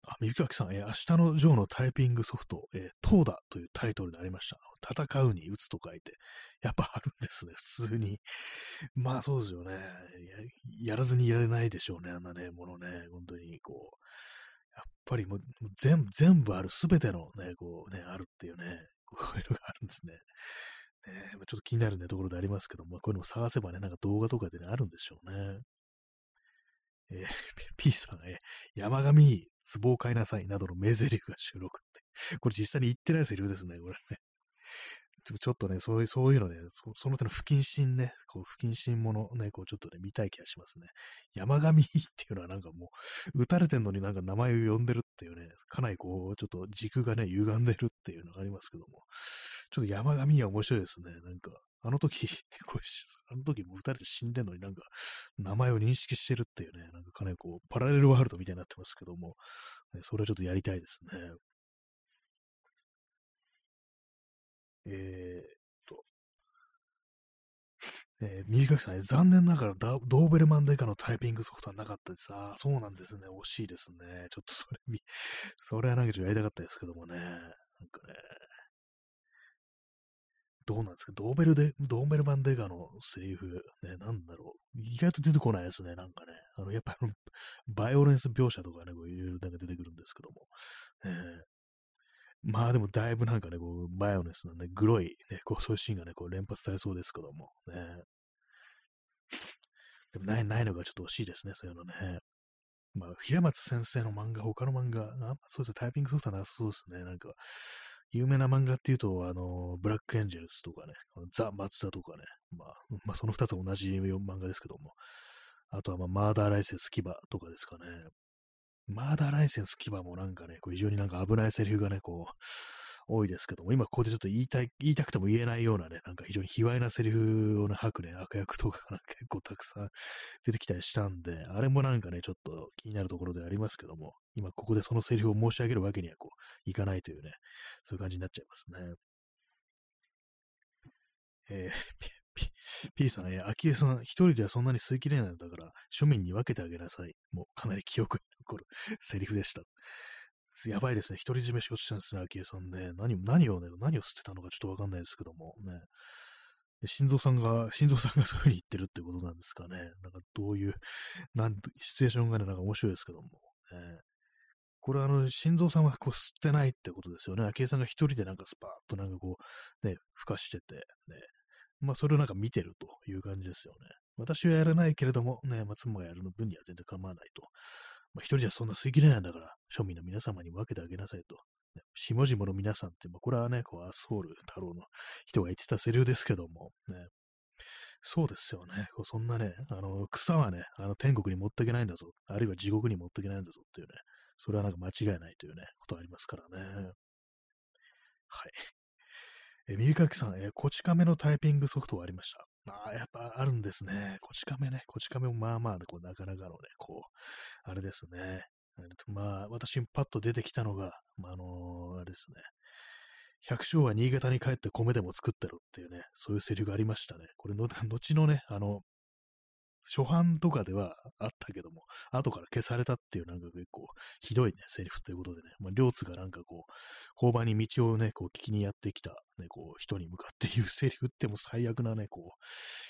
あ、三垣さん、え、明日のジョーのタイピングソフト、えー、トーダというタイトルでありました。戦うに打つと書いて、やっぱあるんですね、普通に。まあそうですよねや。やらずにやれないでしょうね、あんなね、ものね、本当にこう。やっぱりもう全部、全部ある、すべてのね、こうね、あるっていうね、こういうのがあるんですね。ねちょっと気になるね、ところでありますけども、こういうのも探せばね、なんか動画とかでね、あるんでしょうね。えー、P さん、えー、山上、壺を買いなさいなどの名台詞が収録って。これ実際に言ってないセリフですね、これね。ちょっとね、そういう、そういうのね、そその手の不謹慎ね、こう不謹慎ものね、こうちょっとね、見たい気がしますね。山上っていうのはなんかもう、撃たれてんのになんか名前を呼んでるっていうね、かなりこう、ちょっと軸がね、歪んでるっていうのがありますけども、ちょっと山上は面白いですね。なんか、あの時、こうあの時も撃たれて死んでんのになんか、名前を認識してるっていうね、なんかかなりこう、パラレルワールドみたいになってますけども、それはちょっとやりたいですね。えー、っと、えー、右書きさん、残念ながらドーベルマンデカのタイピングソフトはなかったです。ああ、そうなんですね。惜しいですね。ちょっとそれ、それはなんかちょっとやりたかったですけどもね。なんかね、どうなんですか？ドーベルで、ドーベルマンデガのセリフ、ね、なんだろう。意外と出てこないですね、なんかね。あの、やっぱり、バイオレンス描写とかね、こういろいろなんか出てくるんですけども。えまあでもだいぶなんかね、こう、バイオレンスのね、グロい、ね、こう、そういうシーンがね、こう連発されそうですけども。ね。でもない、ないのがちょっと惜しいですね、そういうのね。まあ、平松先生の漫画、他の漫画、あそうですねタイピング操作なさそうですね。なんか、有名な漫画っていうと、あの、ブラックエンジェルスとかね、ザ・松田とかね、まあ、まあ、その二つ同じ漫画ですけども、あとは、まあ、マーダーライセンス牙とかですかね。マーダーライセンス牙もなんかね、こう非常になんか危ないセリフがね、こう、多いですけども、今ここでちょっと言いたい、言いたくても言えないようなね、なんか非常に卑猥なセリフをね、吐くね、悪役とかが結構たくさん出てきたりしたんで、あれもなんかね、ちょっと気になるところでありますけども、今ここでそのセリフを申し上げるわけにはこう、いかないというね、そういう感じになっちゃいますね。えー、P, さん、えー、昭恵さん、一人ではそんなに吸い切れないのだから、庶民に分けてあげなさい。もうかなり記憶に残る セリフでした。やばいですね。独り占めしようとしたんですね、昭恵さんね。何何をね、何を捨てたのかちょっとわかんないですけどもね。心臓さんが、心臓さんがそういうふうに言ってるってことなんですかね。なんかどういう、なんシチュエーションがね、なんか面白いですけども。ね、これあの、心臓さんはこう吸ってないってことですよね。昭恵さんが一人でなんかスパーッとなんかこう、ね、孵化してて、ね。まあそれをなんか見てるという感じですよね。私はやらないけれども、ね、まあ妻がやるの分には全然構わないと。まあ、一人じゃそんな吸い切れないんだから、庶民の皆様に分けてあげなさいと。下々の皆さんって、まあ、これはね、こう、アスホール太郎の人が言ってたセリフですけども、ね、そうですよね。こうそんなね、あの、草はね、あの、天国に持っていけないんだぞ。あるいは地獄に持っていけないんだぞっていうね、それはなんか間違いないというね、ことありますからね。はい。え、耳かきさん、え、こち亀のタイピングソフトはありました？ああ、やっぱあるんですね。こち亀ね。こち亀もまあまあでこう、なかなかのね、こう、あれですね。まあ、私にパッと出てきたのが、まあ、あのー、あれですね。百姓は新潟に帰って米でも作ってろっていうね、そういうセリフがありましたね。これの、後のね、あの、初版とかではあったけども、後から消されたっていうなんか結構ひどいね、セリフということでね、まあ、両津がなんかこう、交番に道をね、こう聞きにやってきた、ね、こう、人に向かって言う セリフってもう最悪なね、こう、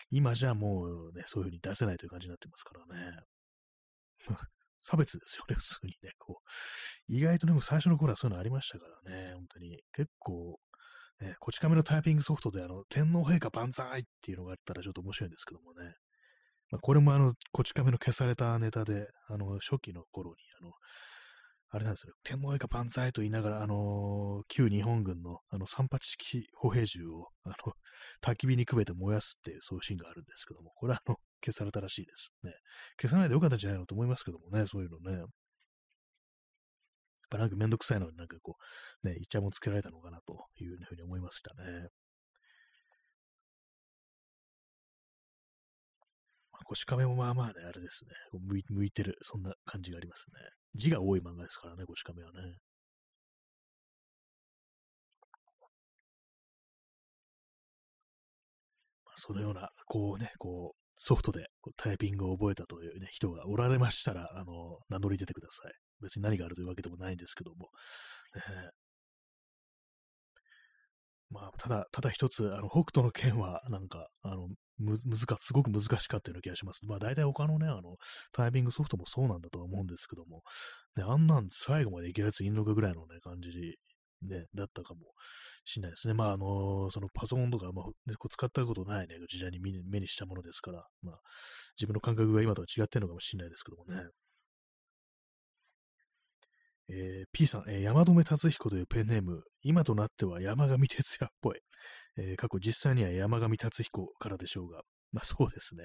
今じゃもうね、そういう風に出せないという感じになってますからね。差別ですよね、普通にね、こう。意外とね、最初の頃はそういうのありましたからね、本当に。結構、ね、こち亀のタイピングソフトで、あの、天皇陛下万歳っていうのがあったらちょっと面白いんですけどもね。まあ、これもあの、こち亀の消されたネタで、あの、初期の頃に、あの、あれなんですよ、天皇陛下万歳と言いながら、あの、旧日本軍の、あの、三八式歩兵銃を、あの、焚き火にくべて燃やすっていう、そういうシーンがあるんですけども、これはあの、消されたらしいですね。消さないでよかったんじゃないのと思いますけどもね、そういうのね。なんかめんどくさいのになんかこう、ね、イチャモンつけられたのかなというふうに思いましたね。腰亀もまあまあね、あれですね。向い向いてる、そんな感じがありますね。字が多い漫画ですからね、腰亀はね。まあ、そのような、こうね、こう、ソフトでこうタイピングを覚えたというね、人がおられましたら、あの、名乗り出てください。別に何があるというわけでもないんですけども。ね、まあ、ただ、ただ一つ、あの、北斗の剣は、なんか、あの、む、難、すごく難しかったような気がします。まあ、大体他のね、あの、タイピングソフトもそうなんだとは思うんですけども、ね、あんなん最後までいけるやついんのかぐらいのね、感じね、だったかもしれないですね。まあ、あの、そのパソコンとか、まあ、使ったことないね、時代に目にしたものですから、まあ、自分の感覚が今とは違ってるのかもしれないですけどもね。えー、P さん、えー、山留達彦というペンネーム、今となっては山上哲也っぽい。えー、過去実際には山上達彦からでしょうが、まあそうですね。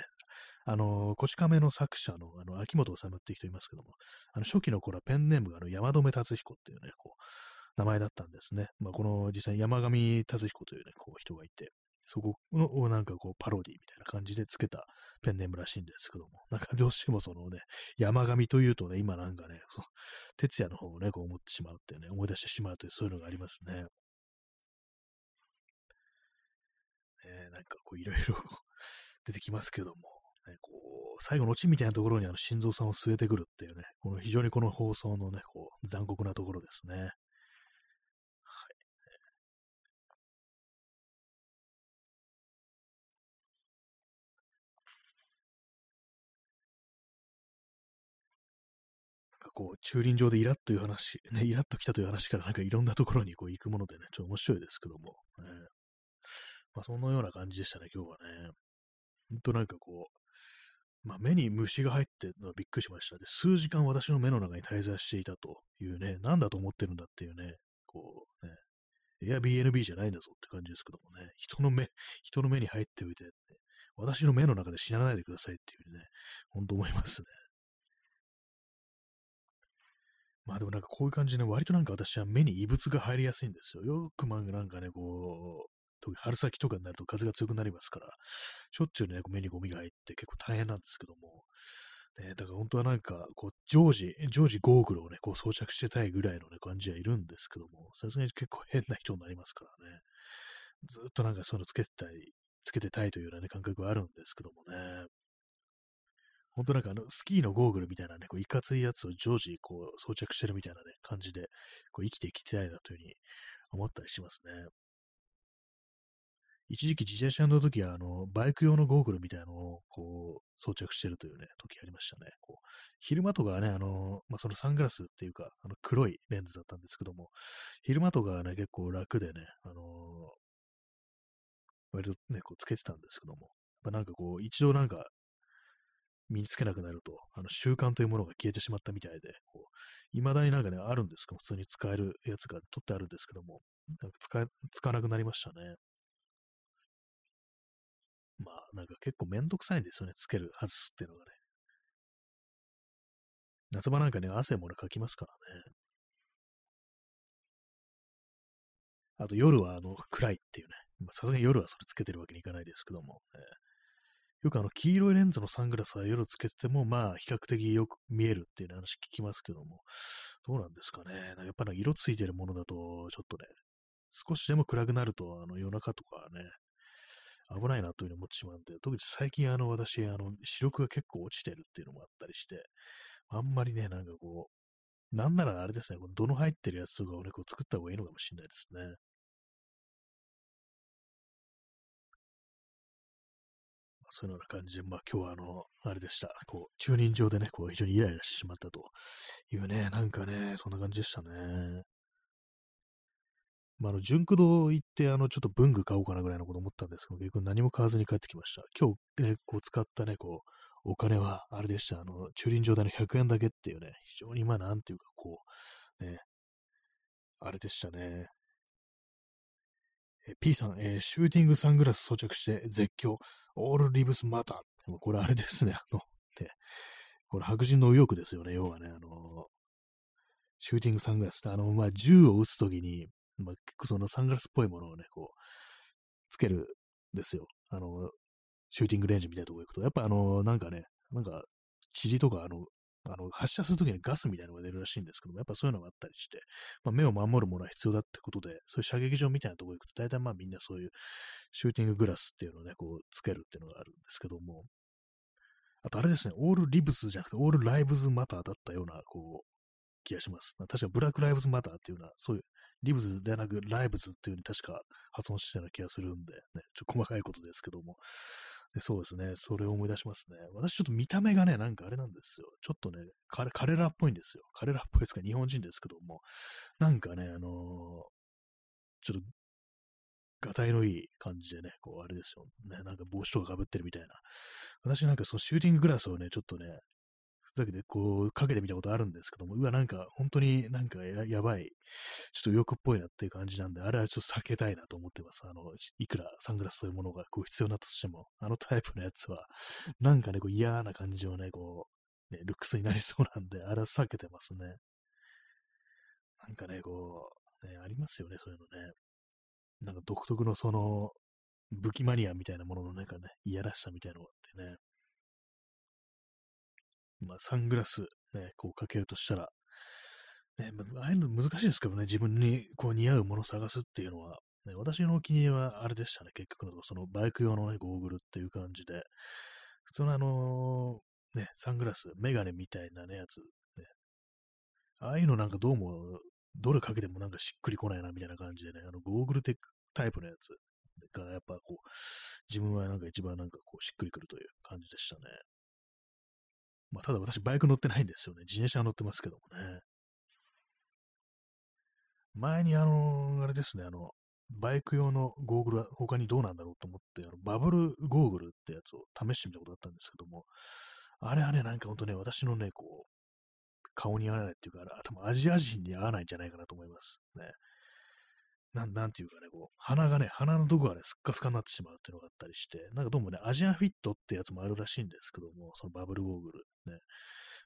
あのー、こち亀の作者の、あの、秋元治っていう人いますけども、あの、初期の頃はペンネームがあの山留達彦っていうね、こう、名前だったんですね。まあこの実際に山上達彦というね、こう人がいて、そこのなんかこうパロディみたいな感じでつけたペンネームらしいんですけども、なんかどうしてもそのね、山上というとね、今なんかね、そ哲也の方をね、こう思ってしまうってうね、思い出してしまうというそういうのがありますね。ねなんかこういろいろ出てきますけども、ね、こう、最後のオチみたいなところにあの、心臓さんを据えてくるっていうね、この非常にこの放送のね、こう、残酷なところですね。こう、駐輪場でイラッという話、ね、イラッと来たという話からなんかいろんなところにこう行くものでね、ちょっと面白いですけども、ね、まあそのような感じでしたね、今日はね。ほんとなんかこう、まあ目に虫が入ってるのはびっくりしました。で、数時間私の目の中に滞在していたというね、なんだと思ってるんだっていうね、こうね、Airbnb じゃないんだぞって感じですけどもね、人の目、人の目に入っておいて、ね、私の目の中で死なないでくださいっていうね、ほんと思いますね。まあでもなんかこういう感じで、ね、割となんか私は目に異物が入りやすいんですよ。よく漫画なんかね、こう、特に春先とかになると風が強くなりますから、しょっちゅうね、目にゴミが入って結構大変なんですけども、ね、だから本当はなんか、こう、常時、常時ゴーグルをね、こう装着してたいぐらいのね、感じはいるんですけども、さすがに結構変な人になりますからね、ずっとなんかそういうのつけてたい、つけてたいというようなね、感覚はあるんですけどもね。本当なんかあの、スキーのゴーグルみたいなね、こう、いかついやつを常時こう、装着してるみたいなね、感じで、こう、生きていきたいなというふうに思ったりしますね。一時期自転車の時は、あの、バイク用のゴーグルみたいなのを、こう、装着してるというね、時ありましたね。こう、昼間とかはね、あの、まあ、そのサングラスっていうか、あの、黒いレンズだったんですけども、昼間とかはね、結構楽でね、あの割とね、こう、つけてたんですけども、まあ、なんかこう、一度なんか、身につけなくなると、あの習慣というものが消えてしまったみたいで、こう未だになんかね、あるんですか？普通に使えるやつが取ってあるんですけども、なんか使え使わなくなりましたね。まあ、なんか結構めんどくさいんですよね、つける、外すっていうのがね。夏場なんかね、汗もね、かきますからね。あと夜はあの暗いっていうね。さすがに夜はそれつけてるわけにいかないですけども、ね、よくあの、黄色いレンズのサングラスは夜つけてても、まあ、比較的よく見えるっていう話聞きますけども、どうなんですかね。かやっぱり色ついてるものだと、ちょっとね、少しでも暗くなると、あの、夜中とかね、危ないなというふうに思ってしまうんで、特に最近あの、私、あの、視力が結構落ちてるっていうのもあったりして、あんまりね、なんかこう、なんならあれですね、この度の入ってるやつとかをね、こう作った方がいいのかもしれないですね。そういうような感じで、まあ今日はあの、あれでした。こう、駐輪場でね、こう非常にイライラしてしまったというね、なんかね、そんな感じでしたね。まあ、あの、純駆堂行って、あの、ちょっと文具買おうかなぐらいのこと思ったんですけど、結局何も買わずに帰ってきました。今日ね、こう使ったね、こう、お金は、あれでした。あの、駐輪場代の100円だけっていうね、非常にまあ、なんていうか、こう、ね、あれでしたね。え P さん、えー、シューティングサングラス装着して絶叫、オールリブスマター。これあれですね、あの、ね、これ白人の右翼ですよね、要はね、あの、シューティングサングラスって、あの、まあ、銃を撃つときに、まあ、結構そのサングラスっぽいものをね、こう、つけるんですよ。あの、シューティングレンジみたいなとこ行くと、やっぱあの、なんかね、なんか、塵とか、あの、あの発射するときにガスみたいなのが出るらしいんですけども、やっぱそういうのがあったりして、まあ、目を守るものは必要だってことで、そういう射撃場みたいなところ行くと、大体まあみんなそういうシューティンググラスっていうのをね、こう、つけるっていうのがあるんですけども、あとあれですね、オールリブスじゃなくて、オールライブズマターだったような、こう、気がします。確かブラックライブズマターっていうのは、そういうリブズではなくライブズっていう風に確か発音してたような気がするんで、ね、ちょっと細かいことですけども。でそうですね。それを思い出しますね。私ちょっと見た目がね、なんかあれなんですよ。ちょっとね、彼らっぽいんですよ。彼らっぽいですか、日本人ですけども。なんかね、あのー、ちょっと、がたいのいい感じでね、こう、あれですよ。ね、なんか帽子とかかぶってるみたいな。私なんかそのシューティンググラスをね、ちょっとね、ふざけてこう、かけてみたことあるんですけども、うわ、なんか、本当になんかややばい、ちょっと欲っぽいなっていう感じなんで、あれはちょっと避けたいなと思ってます。あの、いくらサングラスというものがこう必要なとしても、あのタイプのやつは、なんかね、こう嫌な感じをね、こう、ね、ルックスになりそうなんで、あれは避けてますね。なんかね、こう、ね、ありますよね、そういうのね。なんか独特のその、武器マニアみたいなもののなんかね、いやらしさみたいなのがあってね。まあ、サングラス、ね、こうかけるとしたら、ね、まああいうの難しいですけどね、自分にこう似合うものを探すっていうのは、ね、私のお気に入りはあれでしたね、結局のそのバイク用のね、ゴーグルっていう感じで、普通のあのー、ね、サングラス、メガネみたいなね、やつ、ね、ああいうのなんかどうも、どれかけてもなんかしっくりこないなみたいな感じでね、あのゴーグルテックタイプのやつがやっぱこう、自分はなんか一番なんかこうしっくりくるという感じでしたね。まあ、ただ私バイク乗ってないんですよね。自転車乗ってますけどもね。前にあの、あれですね、あの、バイク用のゴーグルは他にどうなんだろうと思って、あのバブルゴーグルってやつを試してみたことあったんですけども、あれはね、なんかほんとね、私のね、こう、顔に合わないっていうか、多分アジア人に合わないんじゃないかなと思います。ね。なん、なんていうかね、こう、鼻がね、鼻のとこがね、すっかすかになってしまうっていうのがあったりして、なんかどうもね、アジアンフィットってやつもあるらしいんですけども、そのバブルゴーグルね。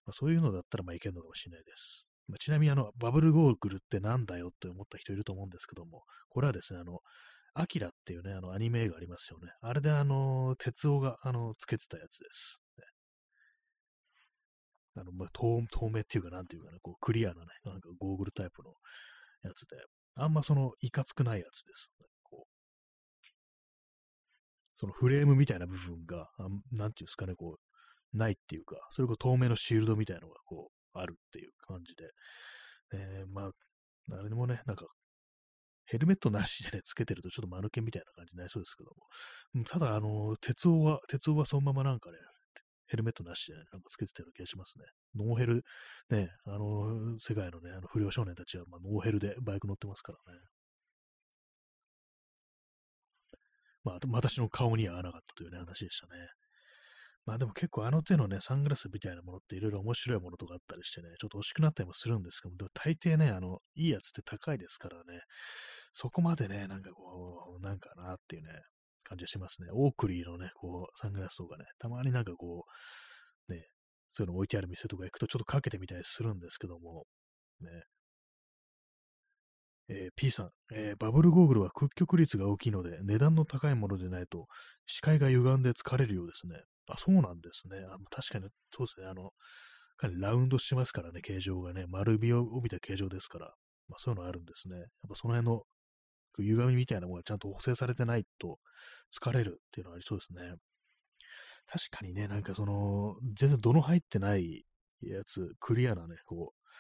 まあ、そういうのだったらまあいけるのかもしれないです。まあ、ちなみにあの、バブルゴーグルってなんだよって思った人いると思うんですけども、これはですね、あの、アキラっていうね、あの、アニメ映画ありますよね。あれであの、鉄夫が、あの、つけてたやつです。ね、あの、まあ、透透明っていうか、なんていうかね、こう、クリアなね、なんかゴーグルタイプのやつで、あんまその、いかつくないやつです。そのフレームみたいな部分が、なんていうんですかね、こう、ないっていうか、それこそ透明のシールドみたいのがこう、あるっていう感じで、えー、まあ、あれでもね、なんか、ヘルメットなしでね、つけてるとちょっと間抜けみたいな感じになりそうですけども、ただ、あの、鉄王は、鉄王はそのままなんかね、ヘルメットなしで、ね、なんかつけてたような気がしますね。ノーヘル、ね、あの、世界のね、あの不良少年たちは、まあ、ノーヘルでバイク乗ってますからね。まあ、私の顔には合わなかったというね、話でしたね。まあでも結構あの手のね、サングラスみたいなものっていろいろ面白いものとかあったりしてね、ちょっと欲しくなったりもするんですけども、でも大抵ね、あの、いいやつって高いですからね、そこまでね、なんかこう、なんかなっていうね、感じがしますね。オークリーのね、こう、サングラスとかね、たまになんかこう、ね、そういうの置いてある店とか行くとちょっとかけてみたりするんですけども、ね。えー、P さん、えー、バブルゴーグルは屈曲率が大きいので、値段の高いものでないと、視界が歪んで疲れるようですね。あ、そうなんですね。あ確かに、そうですね。あの、かなりラウンドしてますからね、形状がね。丸みを帯びた形状ですから。まあそういうのあるんですね。やっぱその辺の歪みみたいなものがちゃんと補正されてないと疲れるっていうのはありそうですね。確かにね、なんかその、全然度の入ってないやつ、クリアなね、こう、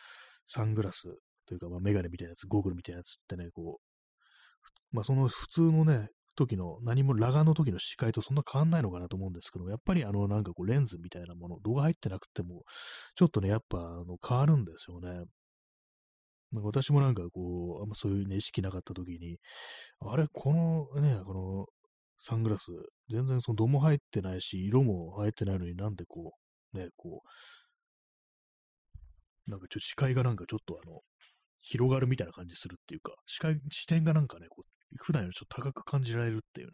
サングラスというか、まあ、メガネみたいなやつ、ゴーグルみたいなやつってね、こう、まあ、その普通のね、時の、何も裸眼の時の視界とそんな変わんないのかなと思うんですけど、やっぱりあの、なんかこう、レンズみたいなもの、動画入ってなくても、ちょっとね、やっぱ、あの、変わるんですよね。まあ、私もなんかこう、あんまそういうね、意識なかった時に、あれ、このね、このサングラス、全然その度も入ってないし、色も入ってないのになんでこう、ね、こう、なんかちょっと視界がなんかちょっとあの、広がるみたいな感じするっていうか、視界、視点がなんかね、こう、普段よりちょっと高く感じられるっていうね、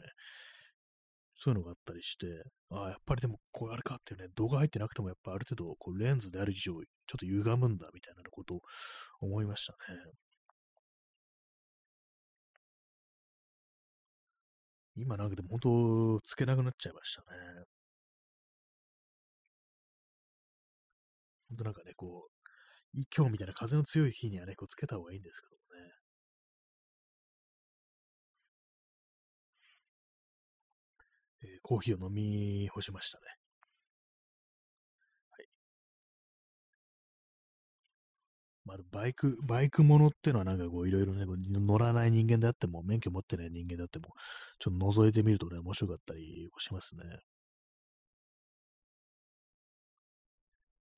そういうのがあったりして、ああ、やっぱりでも、これあれかっていうね、動画入ってなくても、やっぱある程度、こう、レンズである以上、ちょっと歪むんだ、みたいなことを思いましたね。今なんかでも本当、つけなくなっちゃいましたね。本当なんかね、こう、今日みたいな風の強い日にはね、こうつけた方がいいんですけどもね。えー、コーヒーを飲み干しましたね。まあ、バイク、バイクものっていうのはなんかこういろいろね、乗らない人間であっても、免許持ってない人間であっても、ちょっと覗いてみるとね、面白かったりしますね。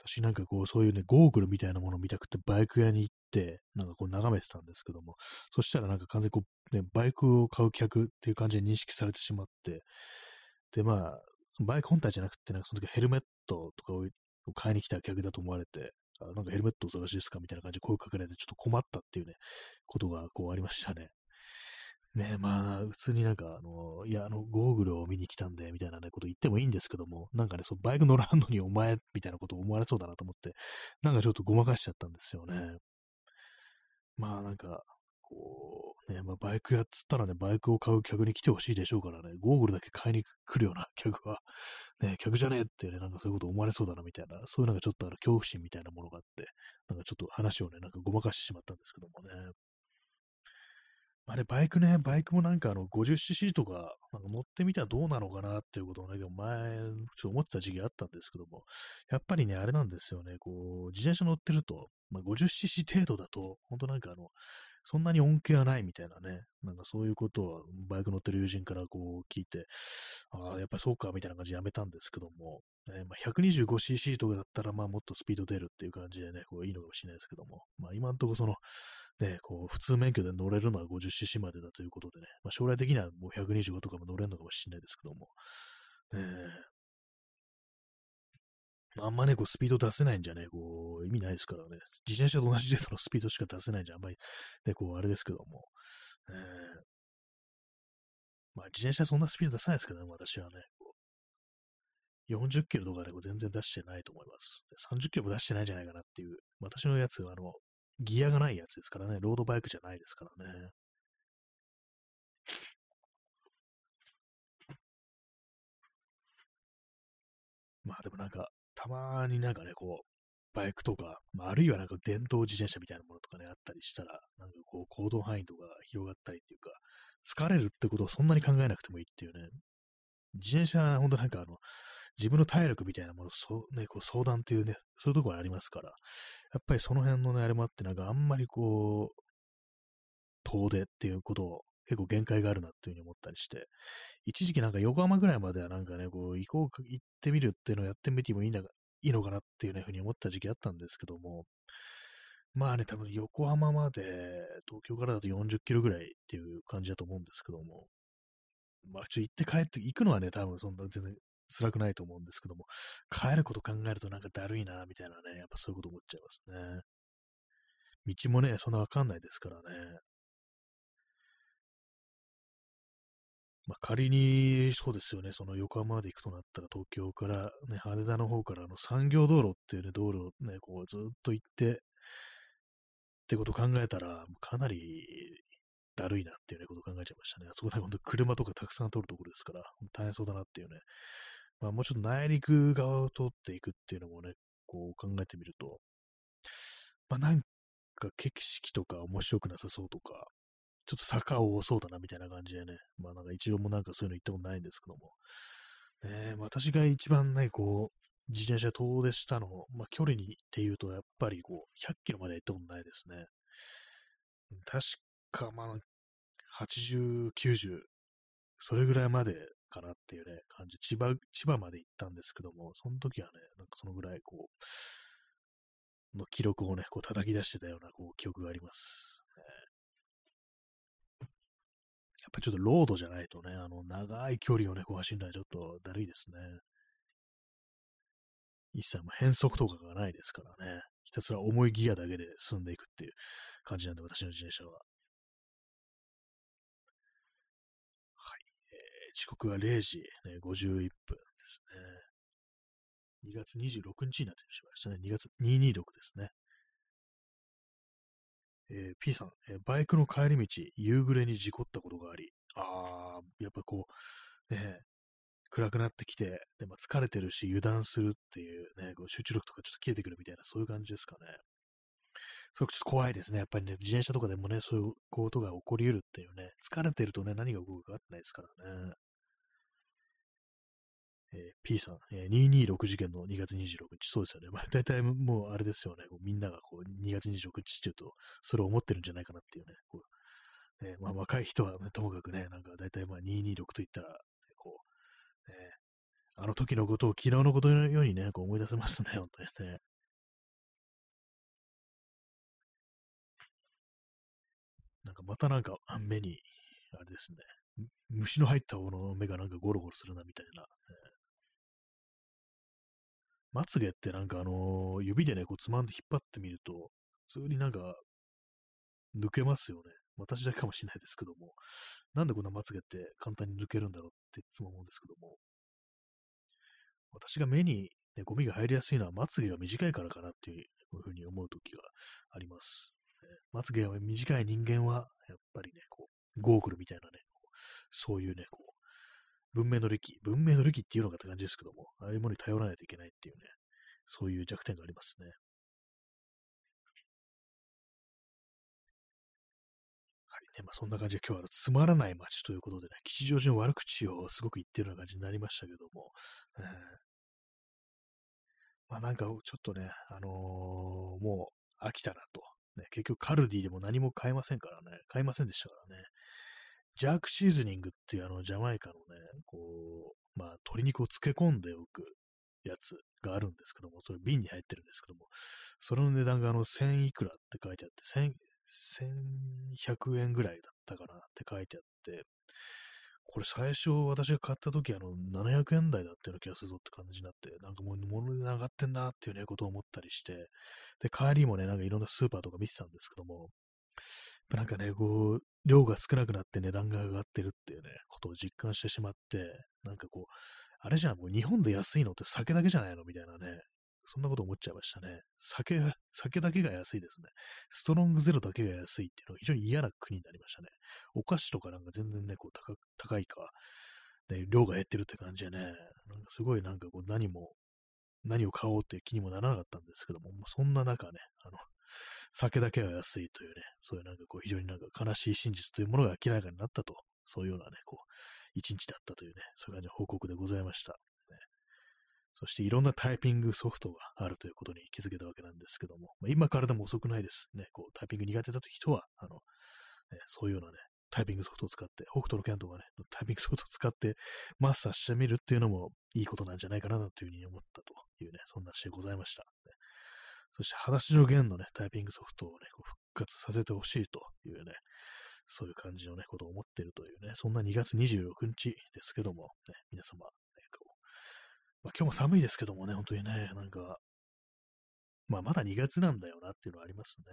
私なんかこう、そういうね、ゴーグルみたいなものを見たくて、バイク屋に行って、なんかこう眺めてたんですけども、そしたらなんか完全にこう、ね、バイクを買う客っていう感じで認識されてしまって、で、まあ、バイク本体じゃなくて、なんかその時ヘルメットとかを買いに来た客だと思われて、あなんかヘルメットお探しですかみたいな感じで声かけられて、ちょっと困ったっていうね、ことがこうありましたね。ねまあ、普通になんか、あの、いや、あの、ゴーグルを見に来たんで、みたいなね、こと言ってもいいんですけども、なんかね、そう、バイク乗らんのにお前、みたいなこと思われそうだなと思って、なんかちょっとごまかしちゃったんですよね。まあ、なんか、こう、ね、まあ、バイクやっつったらね、バイクを買う客に来てほしいでしょうからね、ゴーグルだけ買いに来るような客は、ね、客じゃねえってね、なんかそういうこと思われそうだなみたいな、そういうなんかちょっとあの恐怖心みたいなものがあって、なんかちょっと話をね、なんかごまかしてしまったんですけどもね。あれ、バイクね、バイクもなんかあの 50cc とか、なんか乗ってみたらどうなのかなっていうことをね、前、ちょっと思ってた時期あったんですけども、やっぱりね、あれなんですよね、こう、自転車乗ってると、まあ、50cc 程度だと、本当なんかあの、そんなに恩恵はないみたいなね、なんかそういうことをバイク乗ってる友人からこう聞いて、ああ、やっぱりそうかみたいな感じでやめたんですけども、ねまあ、125cc とかだったらまあもっとスピード出るっていう感じでね、こういいのかもしれないですけども、まあ今んとこその、ね、こう普通免許で乗れるのは 50cc までだということでね、まあ、将来的にはもう125とかも乗れるのかもしれないですけども、ね、あんまね、こう、スピード出せないんじゃね、こう、意味ないですからね。自転車と同じ程度のスピードしか出せないんじゃ、あんまり、ね、こう、あれですけども。えー、まあ、自転車そんなスピード出さないですけどね、私はね。40キロとかで、全然出してないと思います。30キロも出してないんじゃないかなっていう。私のやつは、あの、ギアがないやつですからね、ロードバイクじゃないですからね。まあでもなんか、たまになんかね、こう、バイクとか、まあ、あるいはなんか電動自転車みたいなものとかね、あったりしたら、なんかこう、行動範囲とか広がったりっていうか、疲れるってことをそんなに考えなくてもいいっていうね。自転車、ほんとなんかあの、自分の体力みたいなもの、そうね、こう相談っていうね、そういうところありますから、やっぱりその辺のね、あれもあって、なんかあんまりこう、遠出っていうことを結構限界があるなっていうふうに思ったりして、一時期なんか横浜ぐらいまではなんかね、こう、行こう、行ってみるっていうのをやってみてもいいんだいいのかなっていうふうに思った時期あったんですけども、まあね、多分横浜まで東京からだと40キロぐらいっていう感じだと思うんですけども、まあちょ行って帰って、行くのはね、多分そんな全然辛くないと思うんですけども、帰ること考えるとなんかだるいな、みたいなね、やっぱそういうこと思っちゃいますね。道もね、そんなわかんないですからね。まあ、仮に、そうですよね、その横浜まで行くとなったら、東京から、ね、羽田の方からあの産業道路っていうね、道路をね、こうずっと行って、ってこと考えたら、かなりだるいなっていうね、こと考えちゃいましたね。あそこで本当車とかたくさん通るところですから、大変そうだなっていうね。まあもうちょっと内陸側を通っていくっていうのもね、こう考えてみると、まあなんか景色とか面白くなさそうとか、ちょっと坂多そうだなみたいな感じでね、まあなんか一応もなんかそういうの行ったことないんですけども、ね、私が一番ね、こう、自転車遠出したの、まあ距離にっていうと、やっぱりこう、100キロまで行ったことないですね。確か、まあ、80、90、それぐらいまでかなっていうね、感じ。千葉、千葉まで行ったんですけども、その時はね、なんかそのぐらいこう、の記録をね、こう叩き出してたようなこう記憶があります。やっぱちょっとロードじゃないとね、あの、長い距離をね、こう走るのはちょっとだるいですね。一切も変速とかがないですからね。ひたすら重いギアだけで進んでいくっていう感じなんで、私の自転車は。時刻は0時、ね、51分ですね。2月26日になってしまいましたね。2月226ですね。えー、P さん、えー、バイクの帰り道、夕暮れに事故ったことがあり、あー、やっぱこう、ね、暗くなってきて、でまあ、疲れてるし、油断するっていうね、こう集中力とかちょっと切れてくるみたいな、そういう感じですかね。すごくちょっと怖いですね。やっぱりね、自転車とかでもね、そういうことが起こり得るっていうね、疲れてるとね、何が起こるかわかんないですからね。えー、P さん、えー、226事件の2月26日、そうですよね。まあ、大体もうあれですよね、こうみんながこう2月26日っていうと、それを思ってるんじゃないかなっていうね、こうねまあ、若い人は、ね、ともかくね、なんか大体まあ226と言ったら、こう、ね、あの時のことを昨日のことのようにね、こう思い出せますね、本当にね。なんかまたなんか目に、あれですね、虫の入った方の目がなんかゴロゴロするなみたいな、まつげってなんかあの、指でね、こうつまんで引っ張ってみると、普通になんか、抜けますよね。私だけかもしれないですけども、なんでこんなまつげって簡単に抜けるんだろうっていつも思うんですけども、私が目に、ね、ゴミが入りやすいのはまつげが短いからかなっていうふうに思う時があります。まつげが短い人間は、やっぱりね、こう、ゴーグルみたいなね、そういうね、こう、文明の利文明の利っていうのかって感じですけども、ああいうものに頼らないといけないっていうね、そういう弱点がありますね。はいね、まあ、そんな感じで今日はつまらない街ということでね、吉祥寺の悪口をすごく言ってるような感じになりましたけども、えー、まあなんかちょっとね、あのー、もう飽きたなと。ね、結局カルディでも何も買えませんからね、買いませんでしたからね。ジャークシーズニングっていうあのジャマイカのね、こう、まあ鶏肉を漬け込んでおくやつがあるんですけども、それ瓶に入ってるんですけども、それの値段があの1000いくらって書いてあって、1100円ぐらいだったかなって書いてあって、これ最初私が買った時あの700円台だったような気がするぞって感じになって、なんかもう物値上がってんなっていうね、ことを思ったりして、で、帰りもね、なんかいろんなスーパーとか見てたんですけども、なんかね、こう、量が少なくなって値段が上がってるっていうね、ことを実感してしまって、なんかこう、あれじゃん、もう日本で安いのって酒だけじゃないのみたいなね、そんなこと思っちゃいましたね。酒、酒だけが安いですね。ストロングゼロだけが安いっていうのは非常に嫌な国になりましたね。お菓子とかなんか全然ね、こう高高いか、ね、量が減ってるって感じでね、なんかすごいなんかこう何も、何を買おうっていう気にもならなかったんですけども、もうそんな中ね、あの、酒だけは安いというね、そういうなんかこう非常になんか悲しい真実というものが明らかになったと、そういうようなね、こう、一日だったというね、そういう感じの報告でございました。そしていろんなタイピングソフトがあるということに気づけたわけなんですけども、まあ、今からでも遅くないですね。こうタイピング苦手だという人は、あの、ね、そういうようなね、タイピングソフトを使って、北斗の剣とかね、タイピングソフトを使ってマスターしてみるっていうのもいいことなんじゃないかなというふうに思ったというね、そんな話でございました。ね、そして、裸足の弦のね、タイピングソフトをね、こう復活させてほしいというね、そういう感じのね、ことを思ってるというね、そんな2月26日ですけども、ね、皆様、まあ、今日も寒いですけどもね、本当にね、なんか、まあ、まだ2月なんだよなっていうのはありますね。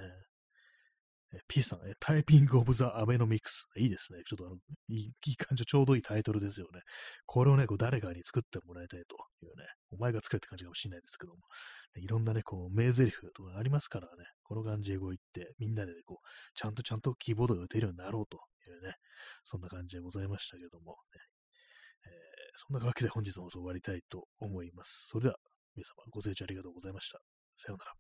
P さん、タイピングオブザ・アベノミクス。いいですね。ちょっとあのいい感じ、ちょうどいいタイトルですよね。これをね、こう誰かに作ってもらいたいというね、お前が作れって感じかもしれないですけども、いろんなね、こう、名台詞とかありますからね、この感じでこう言って、みんなで、ね、こう、ちゃんとちゃんとキーボードが打てるようになろうというね、そんな感じでございましたけども、ねえ、そんなわけで本日も終わりたいと思います。それでは、皆様ご清聴ありがとうございました。さようなら。